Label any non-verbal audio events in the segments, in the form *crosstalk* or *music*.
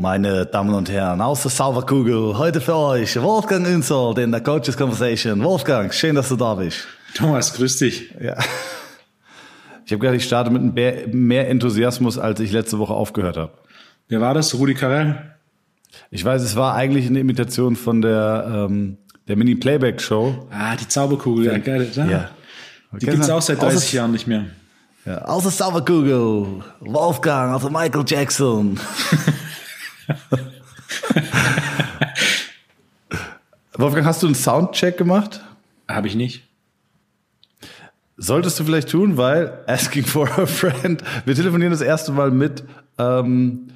Meine Damen und Herren, aus der Sauberkugel, heute für euch Wolfgang Unzold in der Coaches Conversation. Wolfgang, schön, dass du da bist. Thomas, grüß dich. Ja. Ich habe gedacht, ich starte mit mehr Enthusiasmus, als ich letzte Woche aufgehört habe. Wer war das? Rudi Carell? Ich weiß, es war eigentlich eine Imitation von der, ähm, der Mini-Playback-Show. Ah, die Zauberkugel, ja, geil. Ja. ja. Die gibt's auch seit 30 Jahren nicht mehr. Ja, aus der Zauberkugel, Wolfgang, also Michael Jackson. *laughs* Wolfgang, hast du einen Soundcheck gemacht? Habe ich nicht. Solltest du vielleicht tun, weil Asking for a Friend, wir telefonieren das erste Mal mit, ähm,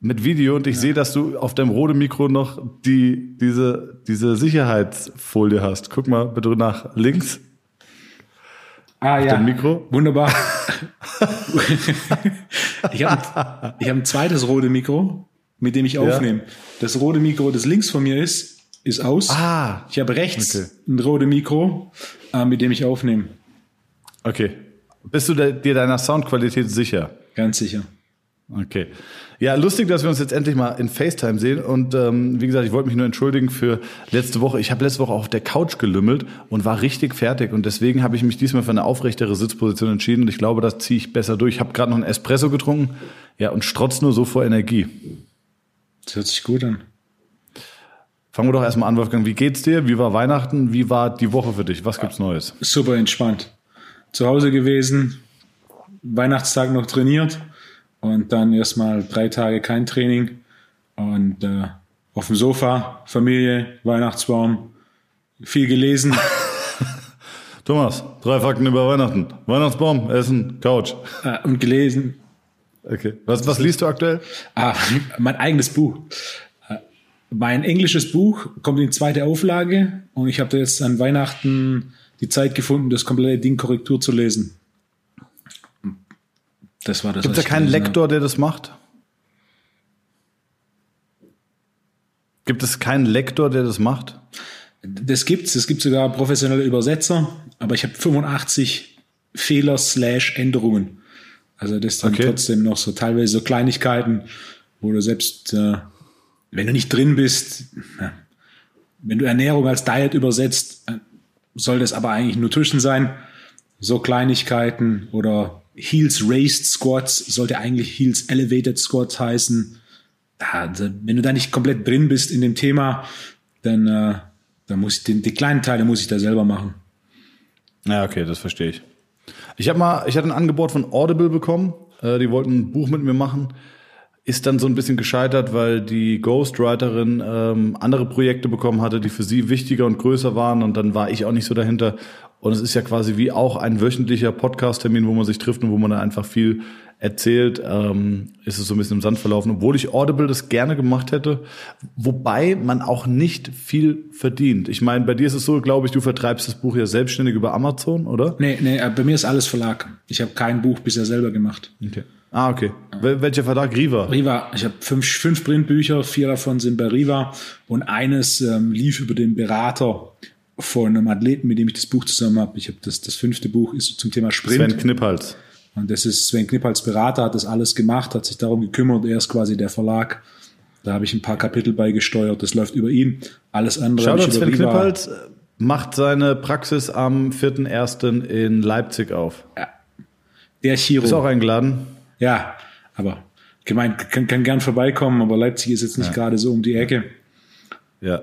mit Video und ich ja. sehe, dass du auf deinem roten Mikro noch die, diese, diese Sicherheitsfolie hast. Guck mal bitte nach links. Ah ja. Mikro. Wunderbar. *laughs* *laughs* ich habe ich hab ein zweites rote Mikro mit dem ich aufnehme. Ja. Das rote Mikro, das links von mir ist, ist aus. Ah. Ich habe rechts okay. ein rote Mikro, äh, mit dem ich aufnehme. Okay. Bist du dir deiner Soundqualität sicher? Ganz sicher. Okay. Ja, lustig, dass wir uns jetzt endlich mal in FaceTime sehen. Und ähm, wie gesagt, ich wollte mich nur entschuldigen für letzte Woche. Ich habe letzte Woche auf der Couch gelümmelt und war richtig fertig. Und deswegen habe ich mich diesmal für eine aufrechtere Sitzposition entschieden. Und ich glaube, das ziehe ich besser durch. Ich habe gerade noch einen Espresso getrunken. Ja, und strotz nur so vor Energie. Das hört sich gut an. Fangen wir doch erstmal an, Wolfgang. Wie geht's dir? Wie war Weihnachten? Wie war die Woche für dich? Was gibt's Neues? Super entspannt. Zu Hause gewesen, Weihnachtstag noch trainiert und dann erstmal drei Tage kein Training und äh, auf dem Sofa, Familie, Weihnachtsbaum, viel gelesen. *laughs* *laughs* Thomas, drei Fakten über Weihnachten. Weihnachtsbaum, Essen, Couch. Äh, und gelesen. Okay. Was, was liest du aktuell? Ah, mein eigenes Buch. Mein englisches Buch kommt in zweite Auflage und ich habe jetzt an Weihnachten die Zeit gefunden, das komplette Ding Korrektur zu lesen. Das war das. Gibt es da keinen Lektor, der das macht? Gibt es keinen Lektor, der das macht? Das gibt's. Es gibt sogar professionelle Übersetzer, aber ich habe 85 Fehler slash Änderungen. Also das sind okay. trotzdem noch so teilweise so Kleinigkeiten, wo du selbst, äh, wenn du nicht drin bist, ja, wenn du Ernährung als Diet übersetzt, äh, soll das aber eigentlich Nutrition sein. So Kleinigkeiten oder Heels Raised Squats sollte eigentlich Heels Elevated Squats heißen. Also, wenn du da nicht komplett drin bist in dem Thema, dann, äh, dann muss ich den, die kleinen Teile muss ich da selber machen. Ja, okay, das verstehe ich. Ich habe mal, ich hatte ein Angebot von Audible bekommen. Äh, die wollten ein Buch mit mir machen. Ist dann so ein bisschen gescheitert, weil die Ghostwriterin ähm, andere Projekte bekommen hatte, die für sie wichtiger und größer waren. Und dann war ich auch nicht so dahinter. Und es ist ja quasi wie auch ein wöchentlicher Podcast-Termin, wo man sich trifft und wo man dann einfach viel erzählt, ähm, ist es so ein bisschen im Sand verlaufen, obwohl ich Audible das gerne gemacht hätte, wobei man auch nicht viel verdient. Ich meine, bei dir ist es so, glaube ich, du vertreibst das Buch ja selbstständig über Amazon, oder? Nee, nee, äh, bei mir ist alles Verlag. Ich habe kein Buch bisher selber gemacht. Okay. Ah, okay. Ja. Welcher Verlag? Riva? Riva. Ich habe fünf, fünf Printbücher, vier davon sind bei Riva und eines ähm, lief über den Berater von einem Athleten, mit dem ich das Buch zusammen habe. Ich habe das, das fünfte Buch ist zum Thema Sprint. Sven Knipphals. Und das ist Sven Knipp als Berater, hat das alles gemacht, hat sich darum gekümmert. Er ist quasi der Verlag. Da habe ich ein paar Kapitel beigesteuert. Das läuft über ihn. Alles andere. Shoutout Sven Knippals macht seine Praxis am 4.1. in Leipzig auf. Ja. Der Chiro. Ist auch eingeladen. Ja, aber gemeint, kann, kann gern vorbeikommen, aber Leipzig ist jetzt nicht ja. gerade so um die Ecke. Ja.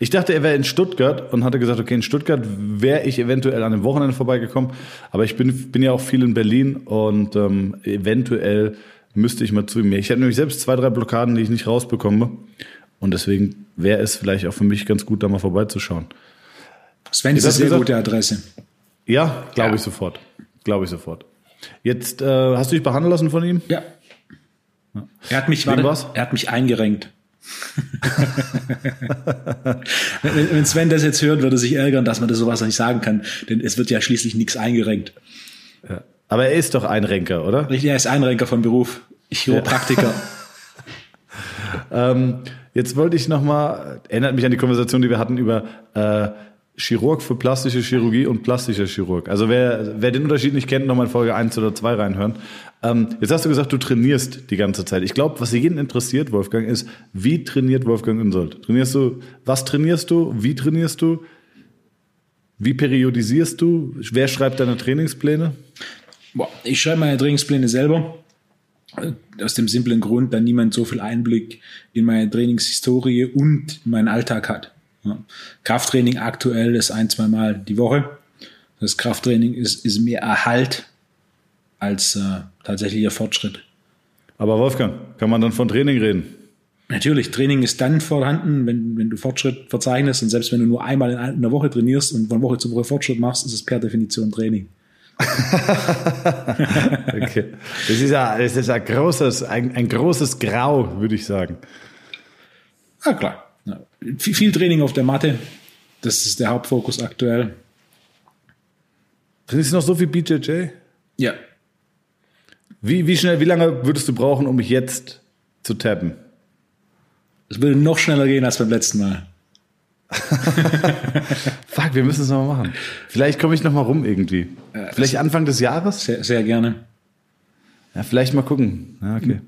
Ich dachte, er wäre in Stuttgart und hatte gesagt, okay, in Stuttgart wäre ich eventuell an dem Wochenende vorbeigekommen. Aber ich bin, bin ja auch viel in Berlin und ähm, eventuell müsste ich mal zu ihm. Ich habe nämlich selbst zwei, drei Blockaden, die ich nicht rausbekomme. Und deswegen wäre es vielleicht auch für mich ganz gut, da mal vorbeizuschauen. Sven ist eine sehr gesagt? gute Adresse. Ja, glaube ja. ich sofort. Glaube ich sofort. Jetzt äh, hast du dich behandeln lassen von ihm? Ja. ja. Er hat mich, warte, er hat mich eingerenkt. wenn, *laughs* wenn Sven das jetzt hört, würde er sich ärgern, dass man das sowas nicht sagen kann, denn es wird ja schließlich nichts eingerenkt. Ja. Aber er ist doch Einrenker, oder? Richtig, er ist Einrenker von Beruf. Chiropraktiker. Ja. *laughs* ähm, jetzt wollte ich noch mal, erinnert mich an die Konversation, die wir hatten über äh, Chirurg für plastische Chirurgie und plastischer Chirurg. Also wer, wer den Unterschied nicht kennt, nochmal in Folge 1 oder 2 reinhören. Ähm, jetzt hast du gesagt, du trainierst die ganze Zeit. Ich glaube, was jeden interessiert, Wolfgang, ist, wie trainiert Wolfgang Insold? Trainierst du, was trainierst du? Wie trainierst du? Wie periodisierst du? Wer schreibt deine Trainingspläne? Boah, ich schreibe meine Trainingspläne selber. Aus dem simplen Grund, da niemand so viel Einblick in meine Trainingshistorie und meinen Alltag hat. Ja. Krafttraining aktuell ist ein, zwei Mal die Woche. Das Krafttraining ist, ist mehr Erhalt als äh, tatsächlicher Fortschritt. Aber Wolfgang, kann man dann von Training reden? Natürlich, Training ist dann vorhanden, wenn, wenn du Fortschritt verzeichnest und selbst wenn du nur einmal in einer Woche trainierst und von Woche zu Woche Fortschritt machst, ist es per Definition Training. *laughs* okay. Das ist ja, das ist ein großes, ein, ein großes Grau, würde ich sagen. Ah, klar. Ja. Viel, Training auf der Matte. Das ist der Hauptfokus aktuell. Trainierst du noch so viel BJJ? Ja. Wie, wie schnell, wie lange würdest du brauchen, um mich jetzt zu tappen? Es würde noch schneller gehen als beim letzten Mal. *laughs* Fuck, wir müssen es nochmal machen. Vielleicht komme ich nochmal rum irgendwie. Vielleicht Anfang des Jahres? Sehr, sehr gerne. Ja, vielleicht mal gucken. Ja, okay.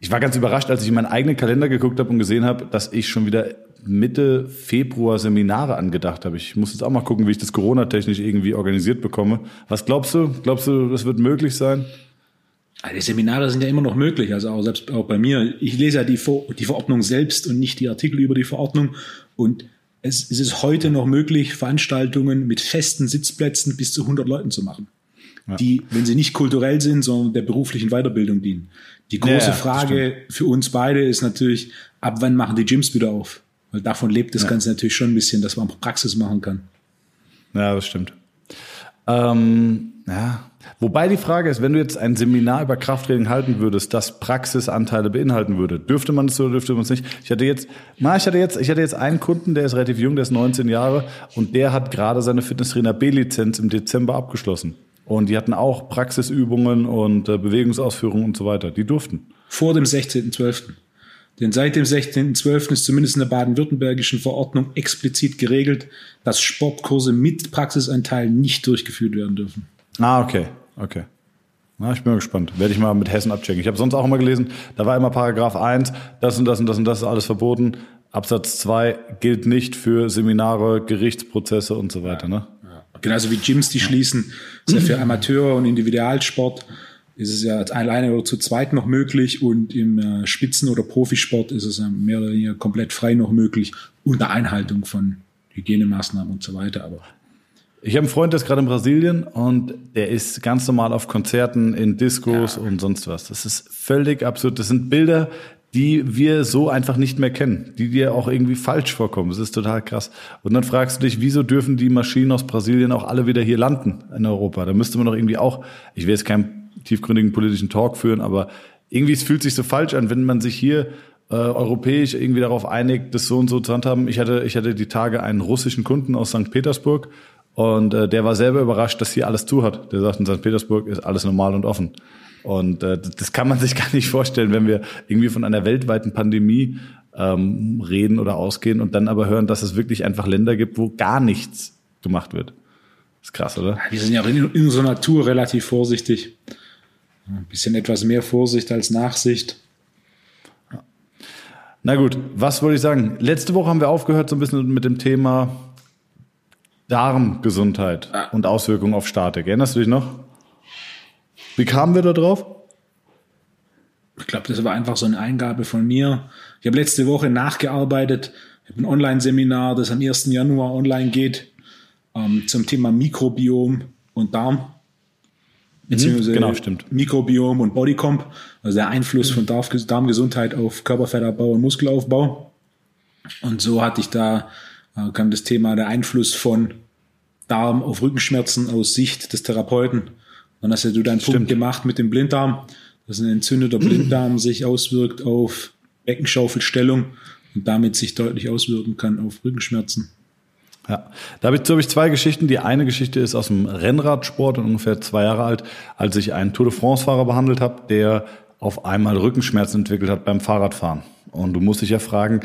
Ich war ganz überrascht, als ich in meinen eigenen Kalender geguckt habe und gesehen habe, dass ich schon wieder Mitte Februar Seminare angedacht habe. Ich muss jetzt auch mal gucken, wie ich das Corona-technisch irgendwie organisiert bekomme. Was glaubst du? Glaubst du, das wird möglich sein? Also die Seminare sind ja immer noch möglich, also auch selbst auch bei mir. Ich lese ja die, Ver die Verordnung selbst und nicht die Artikel über die Verordnung. Und es, es ist heute noch möglich, Veranstaltungen mit festen Sitzplätzen bis zu 100 Leuten zu machen. Die, wenn sie nicht kulturell sind, sondern der beruflichen Weiterbildung dienen. Die große ja, Frage für uns beide ist natürlich, ab wann machen die Gyms wieder auf? Weil davon lebt das ja. Ganze natürlich schon ein bisschen, dass man Praxis machen kann. Ja, das stimmt. Ähm, ja, Wobei die Frage ist, wenn du jetzt ein Seminar über Krafttraining halten würdest, das Praxisanteile beinhalten würde, dürfte man es oder dürfte man es nicht? Ich hatte jetzt, na, ich hatte jetzt, ich hatte jetzt einen Kunden, der ist relativ jung, der ist 19 Jahre und der hat gerade seine Fitnesstrainer B-Lizenz im Dezember abgeschlossen. Und die hatten auch Praxisübungen und äh, Bewegungsausführungen und so weiter. Die durften. Vor dem 16.12. Denn seit dem 16.12. ist zumindest in der baden-württembergischen Verordnung explizit geregelt, dass Sportkurse mit Praxisanteil nicht durchgeführt werden dürfen. Ah, okay. Okay. Na, ich bin mal gespannt. Werde ich mal mit Hessen abchecken. Ich habe sonst auch immer gelesen, da war immer Paragraph 1, das und das und das und das ist alles verboten. Absatz 2 gilt nicht für Seminare, Gerichtsprozesse und so weiter. Ne? Ja. Genauso wie Gyms, die schließen. ist ja für Amateur und Individualsport ist es ja alleine oder zu zweit noch möglich und im äh, Spitzen- oder Profisport ist es ja mehr oder weniger komplett frei noch möglich unter Einhaltung von Hygienemaßnahmen und so weiter. Aber ich habe einen Freund, der ist gerade in Brasilien und der ist ganz normal auf Konzerten, in Discos ja. und sonst was. Das ist völlig absurd. Das sind Bilder, die wir so einfach nicht mehr kennen, die dir auch irgendwie falsch vorkommen. Das ist total krass. Und dann fragst du dich, wieso dürfen die Maschinen aus Brasilien auch alle wieder hier landen in Europa? Da müsste man doch irgendwie auch, ich will jetzt keinen tiefgründigen politischen Talk führen, aber irgendwie es fühlt sich so falsch an, wenn man sich hier äh, europäisch irgendwie darauf einigt, das so und so zu handhaben. Ich hatte, ich hatte die Tage einen russischen Kunden aus St. Petersburg und äh, der war selber überrascht, dass hier alles zu hat. Der sagt, in St. Petersburg ist alles normal und offen. Und äh, das kann man *laughs* sich gar nicht vorstellen, wenn wir irgendwie von einer weltweiten Pandemie ähm, reden oder ausgehen und dann aber hören, dass es wirklich einfach Länder gibt, wo gar nichts gemacht wird. Das ist krass, oder? Wir sind ja in, in unserer Natur relativ vorsichtig. Ein bisschen etwas mehr Vorsicht als Nachsicht. Na gut, was wollte ich sagen? Letzte Woche haben wir aufgehört so ein bisschen mit dem Thema Darmgesundheit ah. und Auswirkungen auf Statik. Erinnerst du dich noch? Wie kamen wir da drauf? Ich glaube, das war einfach so eine Eingabe von mir. Ich habe letzte Woche nachgearbeitet. Ich habe ein Online-Seminar, das am 1. Januar online geht, ähm, zum Thema Mikrobiom und Darm. Mhm, Beziehungsweise genau, stimmt. Mikrobiom und Bodycomp, also der Einfluss von Darmgesundheit auf Körperfettabbau und Muskelaufbau. Und so hatte ich da äh, kam das Thema der Einfluss von Darm auf Rückenschmerzen aus Sicht des Therapeuten. Dann hast ja du deinen Punkt gemacht mit dem Blinddarm, dass ein entzündeter Blinddarm *clears throat* sich auswirkt auf Beckenschaufelstellung und damit sich deutlich auswirken kann auf Rückenschmerzen. Ja, da habe ich, habe ich zwei Geschichten. Die eine Geschichte ist aus dem Rennradsport und ungefähr zwei Jahre alt, als ich einen Tour de France-Fahrer behandelt habe, der auf einmal Rückenschmerzen entwickelt hat beim Fahrradfahren. Und du musst dich ja fragen,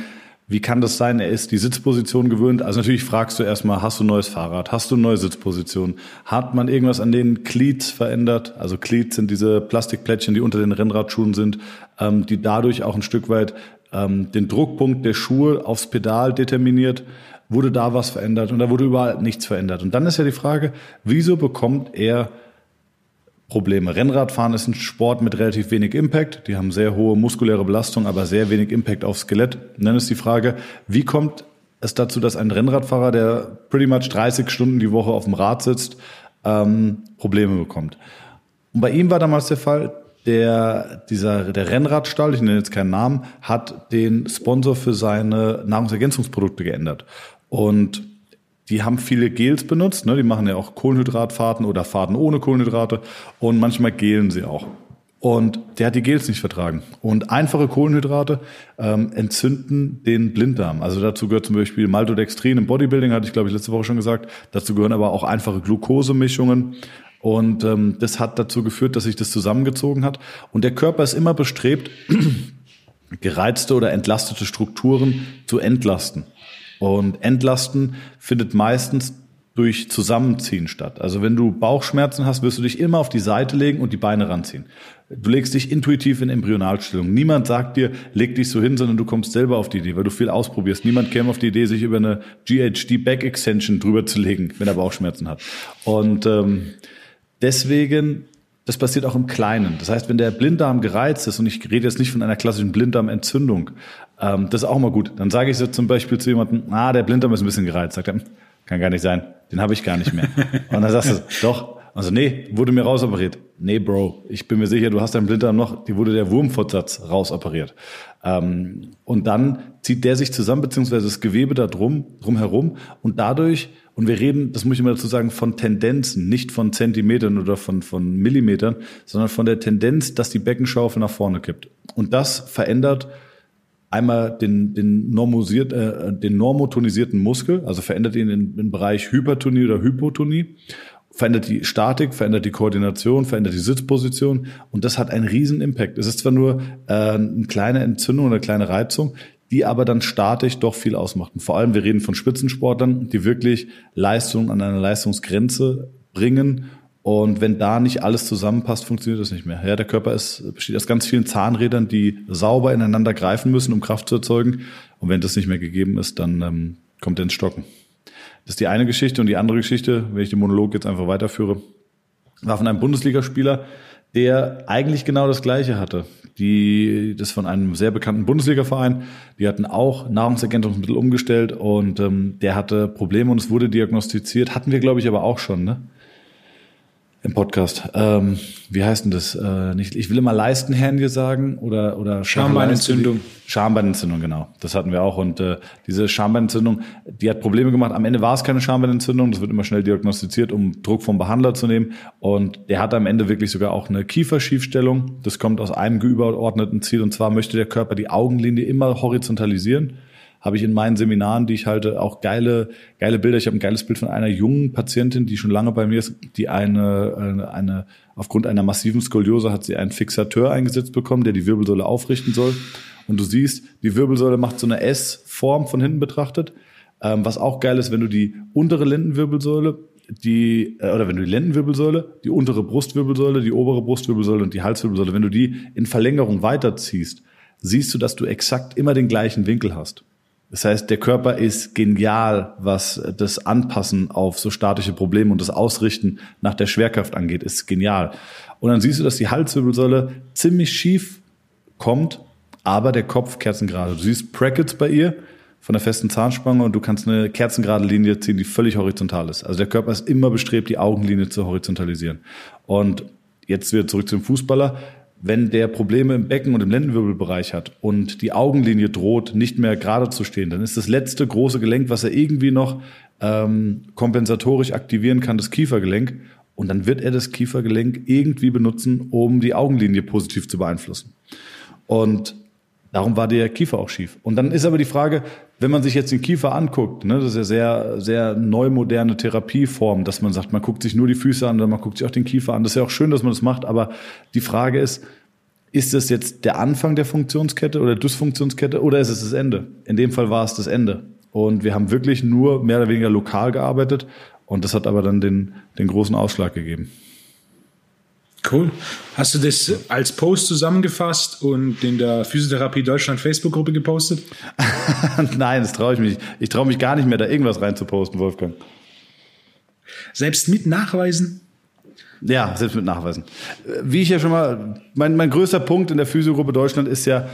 Wie kann das sein? Er ist die Sitzposition gewöhnt. Also natürlich fragst du erstmal, hast du ein neues Fahrrad? Hast du eine neue Sitzposition? Hat man irgendwas an den Cleats verändert? Also Cleats sind diese Plastikplättchen, die unter den Rennradschuhen sind, ähm, die dadurch auch ein Stück weit ähm, den Druckpunkt der Schuhe aufs Pedal determiniert. Wurde da was verändert? Und da wurde überall nichts verändert. Und dann ist ja die Frage, wieso bekommt er Probleme. Rennradfahren ist ein Sport mit relativ wenig Impact. Die haben sehr hohe muskuläre Belastung, aber sehr wenig Impact aufs Skelett. Und dann ist die Frage, wie kommt es dazu, dass ein Rennradfahrer, der pretty much 30 Stunden die Woche auf dem Rad sitzt, ähm, Probleme bekommt? Und bei ihm war damals der Fall, der, dieser, der Rennradstall, ich nenne jetzt keinen Namen, hat den Sponsor für seine Nahrungsergänzungsprodukte geändert. Und die haben viele Gels benutzt, ne? die machen ja auch Kohlenhydratfahrten oder Fahrten ohne Kohlenhydrate und manchmal gelen sie auch. Und der hat die Gels nicht vertragen. Und einfache Kohlenhydrate ähm, entzünden den Blinddarm. Also dazu gehört zum Beispiel Maltodextrin im Bodybuilding, hatte ich glaube ich letzte Woche schon gesagt. Dazu gehören aber auch einfache Glukosemischungen. Und ähm, das hat dazu geführt, dass sich das zusammengezogen hat. Und der Körper ist immer bestrebt, *clears throat* gereizte oder entlastete Strukturen zu entlasten. Und Entlasten findet meistens durch Zusammenziehen statt. Also wenn du Bauchschmerzen hast, wirst du dich immer auf die Seite legen und die Beine ranziehen. Du legst dich intuitiv in Embryonalstellung. Niemand sagt dir, leg dich so hin, sondern du kommst selber auf die Idee, weil du viel ausprobierst. Niemand käme auf die Idee, sich über eine GHD Back Extension drüber zu legen, wenn er Bauchschmerzen hat. Und ähm, deswegen das passiert auch im Kleinen. Das heißt, wenn der Blinddarm gereizt ist, und ich rede jetzt nicht von einer klassischen Blinddarmentzündung, ähm, das ist auch mal gut. Dann sage ich so zum Beispiel zu jemandem, ah, der Blinddarm ist ein bisschen gereizt. Sagt er, kann gar nicht sein, den habe ich gar nicht mehr. und dann sagst du, doch. Also nee, wurde mir rausoperiert. Nee, Bro, ich bin mir sicher, du hast deinen Blinddarm noch, die wurde der Wurmfortsatz rausoperiert. Ähm, und dann zieht der sich zusammen, beziehungsweise das Gewebe da drum, drum herum und dadurch und wir reden, das muss ich immer dazu sagen, von Tendenzen, nicht von Zentimetern oder von, von Millimetern, sondern von der Tendenz, dass die Beckenschaufel nach vorne kippt. Und das verändert einmal den, den, normosiert, äh, den normotonisierten Muskel, also verändert ihn den Bereich Hypertonie oder Hypotonie, verändert die Statik, verändert die Koordination, verändert die Sitzposition und das hat einen riesen Impact. Es ist zwar nur äh, eine kleine Entzündung oder eine kleine Reizung, die aber dann statisch doch viel ausmachten. Vor allem, wir reden von Spitzensportlern, die wirklich Leistung an einer Leistungsgrenze bringen. Und wenn da nicht alles zusammenpasst, funktioniert das nicht mehr. Ja, der Körper ist, besteht aus ganz vielen Zahnrädern, die sauber ineinander greifen müssen, um Kraft zu erzeugen. Und wenn das nicht mehr gegeben ist, dann ähm, kommt er ins Stocken. Das ist die eine Geschichte. Und die andere Geschichte, wenn ich den Monolog jetzt einfach weiterführe, war von einem Bundesligaspieler, der eigentlich genau das Gleiche hatte die das von einem sehr bekannten Bundesliga-Verein. Die hatten auch Nahrungsergänzungsmittel umgestellt und ähm, der hatte Probleme und es wurde diagnostiziert. Hatten wir, glaube ich, aber auch schon, ne? Im Podcast. Ähm, wie heißt denn das? Äh, nicht, ich will immer Leistenhernie sagen oder oder Schambeinentzündung. Schambeinentzündung, genau. Das hatten wir auch und äh, diese Schambeinentzündung, die hat Probleme gemacht. Am Ende war es keine Schambeinentzündung. Das wird immer schnell diagnostiziert, um Druck vom Behandler zu nehmen. Und der hat am Ende wirklich sogar auch eine Kieferschiefstellung. Das kommt aus einem überordneten Ziel und zwar möchte der Körper die Augenlinie immer horizontalisieren habe ich in meinen Seminaren, die ich halte, auch geile, geile Bilder. Ich habe ein geiles Bild von einer jungen Patientin, die schon lange bei mir ist, die eine, eine, aufgrund einer massiven Skoliose hat sie einen Fixateur eingesetzt bekommen, der die Wirbelsäule aufrichten soll. Und du siehst, die Wirbelsäule macht so eine S-Form von hinten betrachtet. Ähm, was auch geil ist, wenn du die untere Lendenwirbelsäule die, äh, oder wenn du die Lendenwirbelsäule, die untere Brustwirbelsäule, die obere Brustwirbelsäule und die Halswirbelsäule, wenn du die in Verlängerung weiterziehst, siehst du, dass du exakt immer den gleichen Winkel hast. Das heißt, der Körper ist genial, was das Anpassen auf so statische Probleme und das Ausrichten nach der Schwerkraft angeht, ist genial. Und dann siehst du, dass die Halswirbelsäule ziemlich schief kommt, aber der Kopf kerzengerade. Du siehst Brackets bei ihr von der festen Zahnspange und du kannst eine kerzengerade Linie ziehen, die völlig horizontal ist. Also der Körper ist immer bestrebt, die Augenlinie zu horizontalisieren. Und jetzt wieder zurück zum Fußballer wenn der Probleme im Becken und im Lendenwirbelbereich hat und die Augenlinie droht, nicht mehr gerade zu stehen, dann ist das letzte große Gelenk, was er irgendwie noch ähm, kompensatorisch aktivieren kann, das Kiefergelenk. Und dann wird er das Kiefergelenk irgendwie benutzen, um die Augenlinie positiv zu beeinflussen. Und darum war der Kiefer auch schief. Und dann ist aber die Frage, wenn man sich jetzt den Kiefer anguckt, ne, das ist ja sehr, sehr neu moderne Therapieform, dass man sagt, man guckt sich nur die Füße an, oder man guckt sich auch den Kiefer an. Das ist ja auch schön, dass man das macht, aber die Frage ist, ist das jetzt der Anfang der Funktionskette oder Dysfunktionskette oder ist es das Ende? In dem Fall war es das Ende. Und wir haben wirklich nur mehr oder weniger lokal gearbeitet und das hat aber dann den, den großen Ausschlag gegeben. Cool. Hast du das als Post zusammengefasst und in der Physiotherapie Deutschland Facebook-Gruppe gepostet? *laughs* Nein, das traue ich mich nicht. Ich traue mich gar nicht mehr, da irgendwas rein zu posten, Wolfgang. Selbst mit Nachweisen? Ja, selbst mit Nachweisen. Wie ich ja schon mal, mein, mein größter Punkt in der Physiogruppe Deutschland ist ja,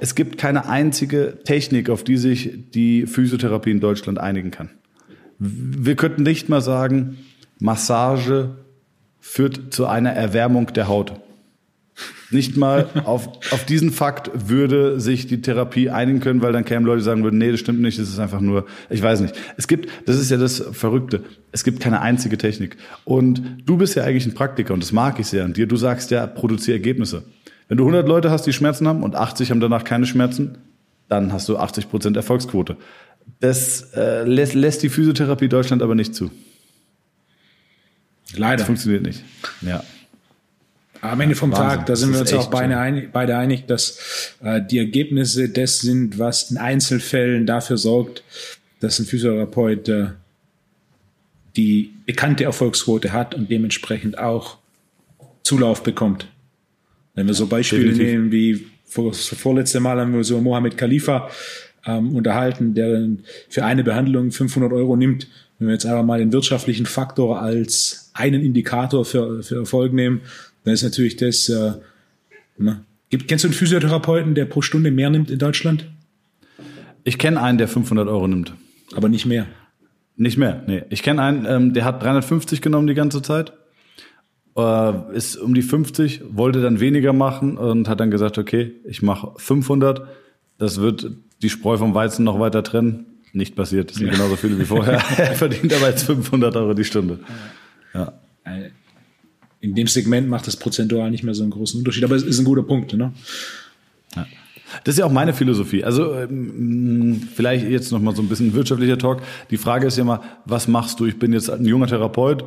es gibt keine einzige Technik, auf die sich die Physiotherapie in Deutschland einigen kann. Wir könnten nicht mal sagen, Massage führt zu einer Erwärmung der Haut. Nicht mal auf, auf diesen Fakt würde sich die Therapie einigen können, weil dann kämen Leute, die sagen würden, nee, das stimmt nicht, das ist einfach nur, ich weiß nicht. Es gibt, das ist ja das Verrückte, es gibt keine einzige Technik. Und du bist ja eigentlich ein Praktiker und das mag ich sehr an dir. Du sagst ja, produziere Ergebnisse. Wenn du 100 Leute hast, die Schmerzen haben und 80 haben danach keine Schmerzen, dann hast du 80 Prozent Erfolgsquote. Das äh, lässt, lässt die Physiotherapie Deutschland aber nicht zu. Leider. Das funktioniert nicht. Ja. Am Ende vom Wahnsinn. Tag, da sind wir uns auch beide einig, beide einig, dass äh, die Ergebnisse das sind, was in Einzelfällen dafür sorgt, dass ein Physiotherapeut äh, die bekannte Erfolgsquote hat und dementsprechend auch Zulauf bekommt. Wenn wir so Beispiele Definitiv. nehmen wie vor, vorletzte Mal haben wir so Mohammed Khalifa ähm, unterhalten, der für eine Behandlung 500 Euro nimmt. Wenn wir jetzt einfach mal den wirtschaftlichen Faktor als einen Indikator für, für Erfolg nehmen, dann ist natürlich das, äh, ne? Gibt, kennst du einen Physiotherapeuten, der pro Stunde mehr nimmt in Deutschland? Ich kenne einen, der 500 Euro nimmt. Aber nicht mehr? Nicht mehr, nee. Ich kenne einen, ähm, der hat 350 genommen die ganze Zeit äh, ist um die 50, wollte dann weniger machen und hat dann gesagt, okay, ich mache 500. Das wird die Spreu vom Weizen noch weiter trennen. Nicht passiert. Das sind ja. genauso viele wie vorher. *laughs* er verdient aber jetzt 500 Euro die Stunde. Ja. In dem Segment macht das prozentual nicht mehr so einen großen Unterschied, aber es ist ein guter Punkt, ne? Ja. Das ist ja auch meine Philosophie. Also ähm, vielleicht jetzt noch mal so ein bisschen wirtschaftlicher Talk. Die Frage ist ja mal, was machst du? Ich bin jetzt ein junger Therapeut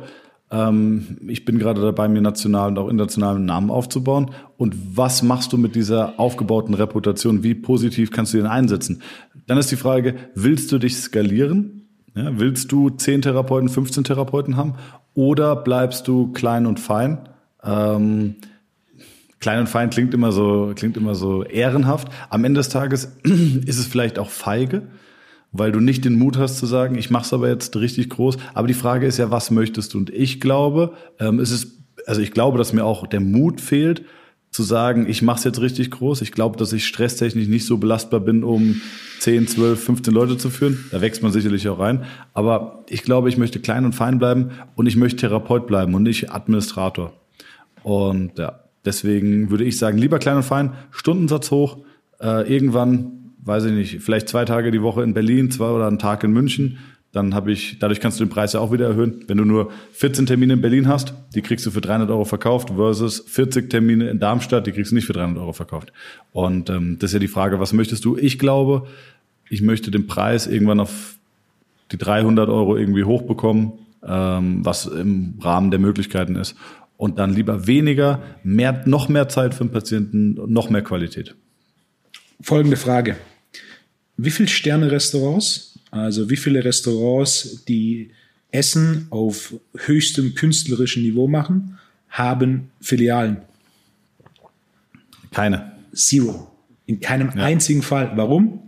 ähm, ich bin gerade dabei, mir nationalen und auch internationalen Namen aufzubauen. Und was machst du mit dieser aufgebauten Reputation? Wie positiv kannst du den einsetzen? Dann ist die Frage, willst du dich skalieren? Ja, willst du 10 Therapeuten, 15 Therapeuten haben? Oder bleibst du klein und fein? Ähm, klein und fein klingt immer so, klingt immer so ehrenhaft. Am Ende des Tages *clears throat* ist es vielleicht auch feige weil du nicht den Mut hast zu sagen, ich mache es aber jetzt richtig groß. Aber die Frage ist ja, was möchtest du? Und ich glaube, ähm, es ist, also ich glaube, dass mir auch der Mut fehlt, zu sagen, ich mache es jetzt richtig groß. Ich glaube, dass ich stresstechnisch nicht so belastbar bin, um 10, 12, 15 Leute zu führen. Da wächst man sicherlich auch rein. Aber ich glaube, ich möchte klein und fein bleiben und ich möchte Therapeut bleiben und nicht Administrator. Und ja, deswegen würde ich sagen, lieber klein und fein, Stundensatz hoch, äh, irgendwann weiß ich nicht, vielleicht zwei Tage die Woche in Berlin, zwei oder einen Tag in München. Dann habe ich, dadurch kannst du den Preis ja auch wieder erhöhen. Wenn du nur 14 Termine in Berlin hast, die kriegst du für 300 Euro verkauft versus 40 Termine in Darmstadt, die kriegst du nicht für 300 Euro verkauft. Und ähm, das ist ja die Frage, was möchtest du? Ich glaube, ich möchte den Preis irgendwann auf die 300 Euro irgendwie hochbekommen, ähm, was im Rahmen der Möglichkeiten ist. Und dann lieber weniger, mehr, noch mehr Zeit für den Patienten, noch mehr Qualität. Folgende Frage wie viele Sterne Restaurants, also wie viele Restaurants, die Essen auf höchstem künstlerischen Niveau machen, haben Filialen? Keine. Zero. In keinem ja. einzigen Fall. Warum?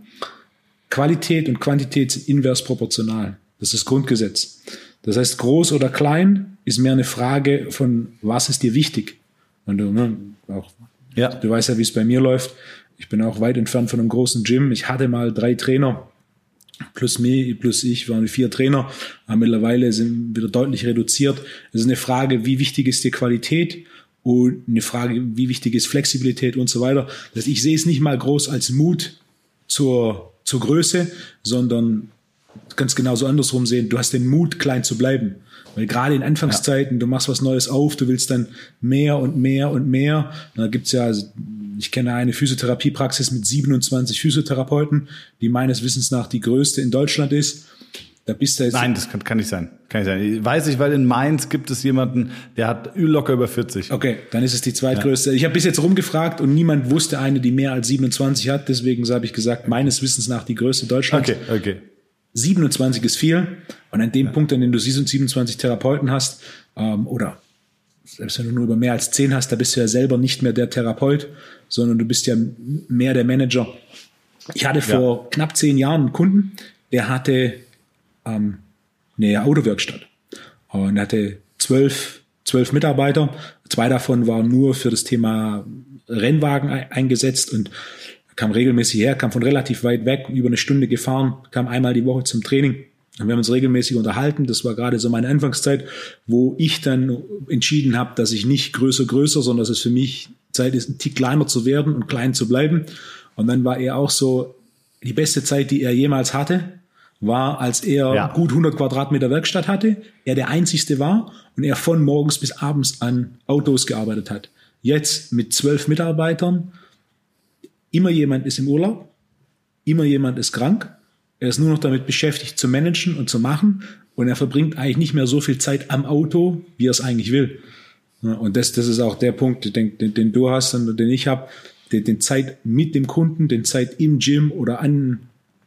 Qualität und Quantität sind invers proportional. Das ist Grundgesetz. Das heißt, groß oder klein ist mehr eine Frage von, was ist dir wichtig? Und du, ne, auch, ja. du weißt ja, wie es bei mir läuft. Ich bin auch weit entfernt von einem großen Gym. Ich hatte mal drei Trainer. Plus mir, plus ich waren vier Trainer. Aber mittlerweile sind wieder deutlich reduziert. Es ist eine Frage, wie wichtig ist die Qualität? Und eine Frage, wie wichtig ist Flexibilität und so weiter. Das ich sehe es nicht mal groß als Mut zur, zur Größe, sondern ganz genauso andersrum sehen. Du hast den Mut, klein zu bleiben. Weil gerade in Anfangszeiten, ja. du machst was Neues auf, du willst dann mehr und mehr und mehr. Da gibt's ja ich kenne eine Physiotherapiepraxis mit 27 Physiotherapeuten, die meines Wissens nach die größte in Deutschland ist. Da bist du jetzt Nein, das kann, kann nicht sein. Kann nicht sein. Weiß ich, weil in Mainz gibt es jemanden, der hat locker über 40. Okay, dann ist es die zweitgrößte. Ja. Ich habe bis jetzt rumgefragt und niemand wusste eine, die mehr als 27 hat. Deswegen habe ich gesagt, meines Wissens nach die größte Deutschlands. Okay, okay. 27 ist viel. Und an dem ja. Punkt, an dem du 27 Therapeuten hast, ähm, oder selbst wenn du nur über mehr als 10 hast, da bist du ja selber nicht mehr der Therapeut, sondern du bist ja mehr der Manager. Ich hatte vor ja. knapp zehn Jahren einen Kunden, der hatte ähm, eine Autowerkstatt. Und er hatte zwölf, zwölf Mitarbeiter. Zwei davon waren nur für das Thema Rennwagen eingesetzt und kam regelmäßig her, kam von relativ weit weg, über eine Stunde gefahren, kam einmal die Woche zum Training. Wir haben uns regelmäßig unterhalten. Das war gerade so meine Anfangszeit, wo ich dann entschieden habe, dass ich nicht größer, größer, sondern dass es für mich Zeit ist, ein Tick kleiner zu werden und klein zu bleiben. Und dann war er auch so die beste Zeit, die er jemals hatte war, als er ja. gut 100 Quadratmeter Werkstatt hatte, er der einzigste war und er von morgens bis abends an Autos gearbeitet hat. Jetzt mit zwölf Mitarbeitern, immer jemand ist im Urlaub, immer jemand ist krank, er ist nur noch damit beschäftigt zu managen und zu machen und er verbringt eigentlich nicht mehr so viel Zeit am Auto, wie er es eigentlich will. Und das, das ist auch der Punkt, den, den, den du hast und den ich habe, den, den Zeit mit dem Kunden, den Zeit im Gym oder an,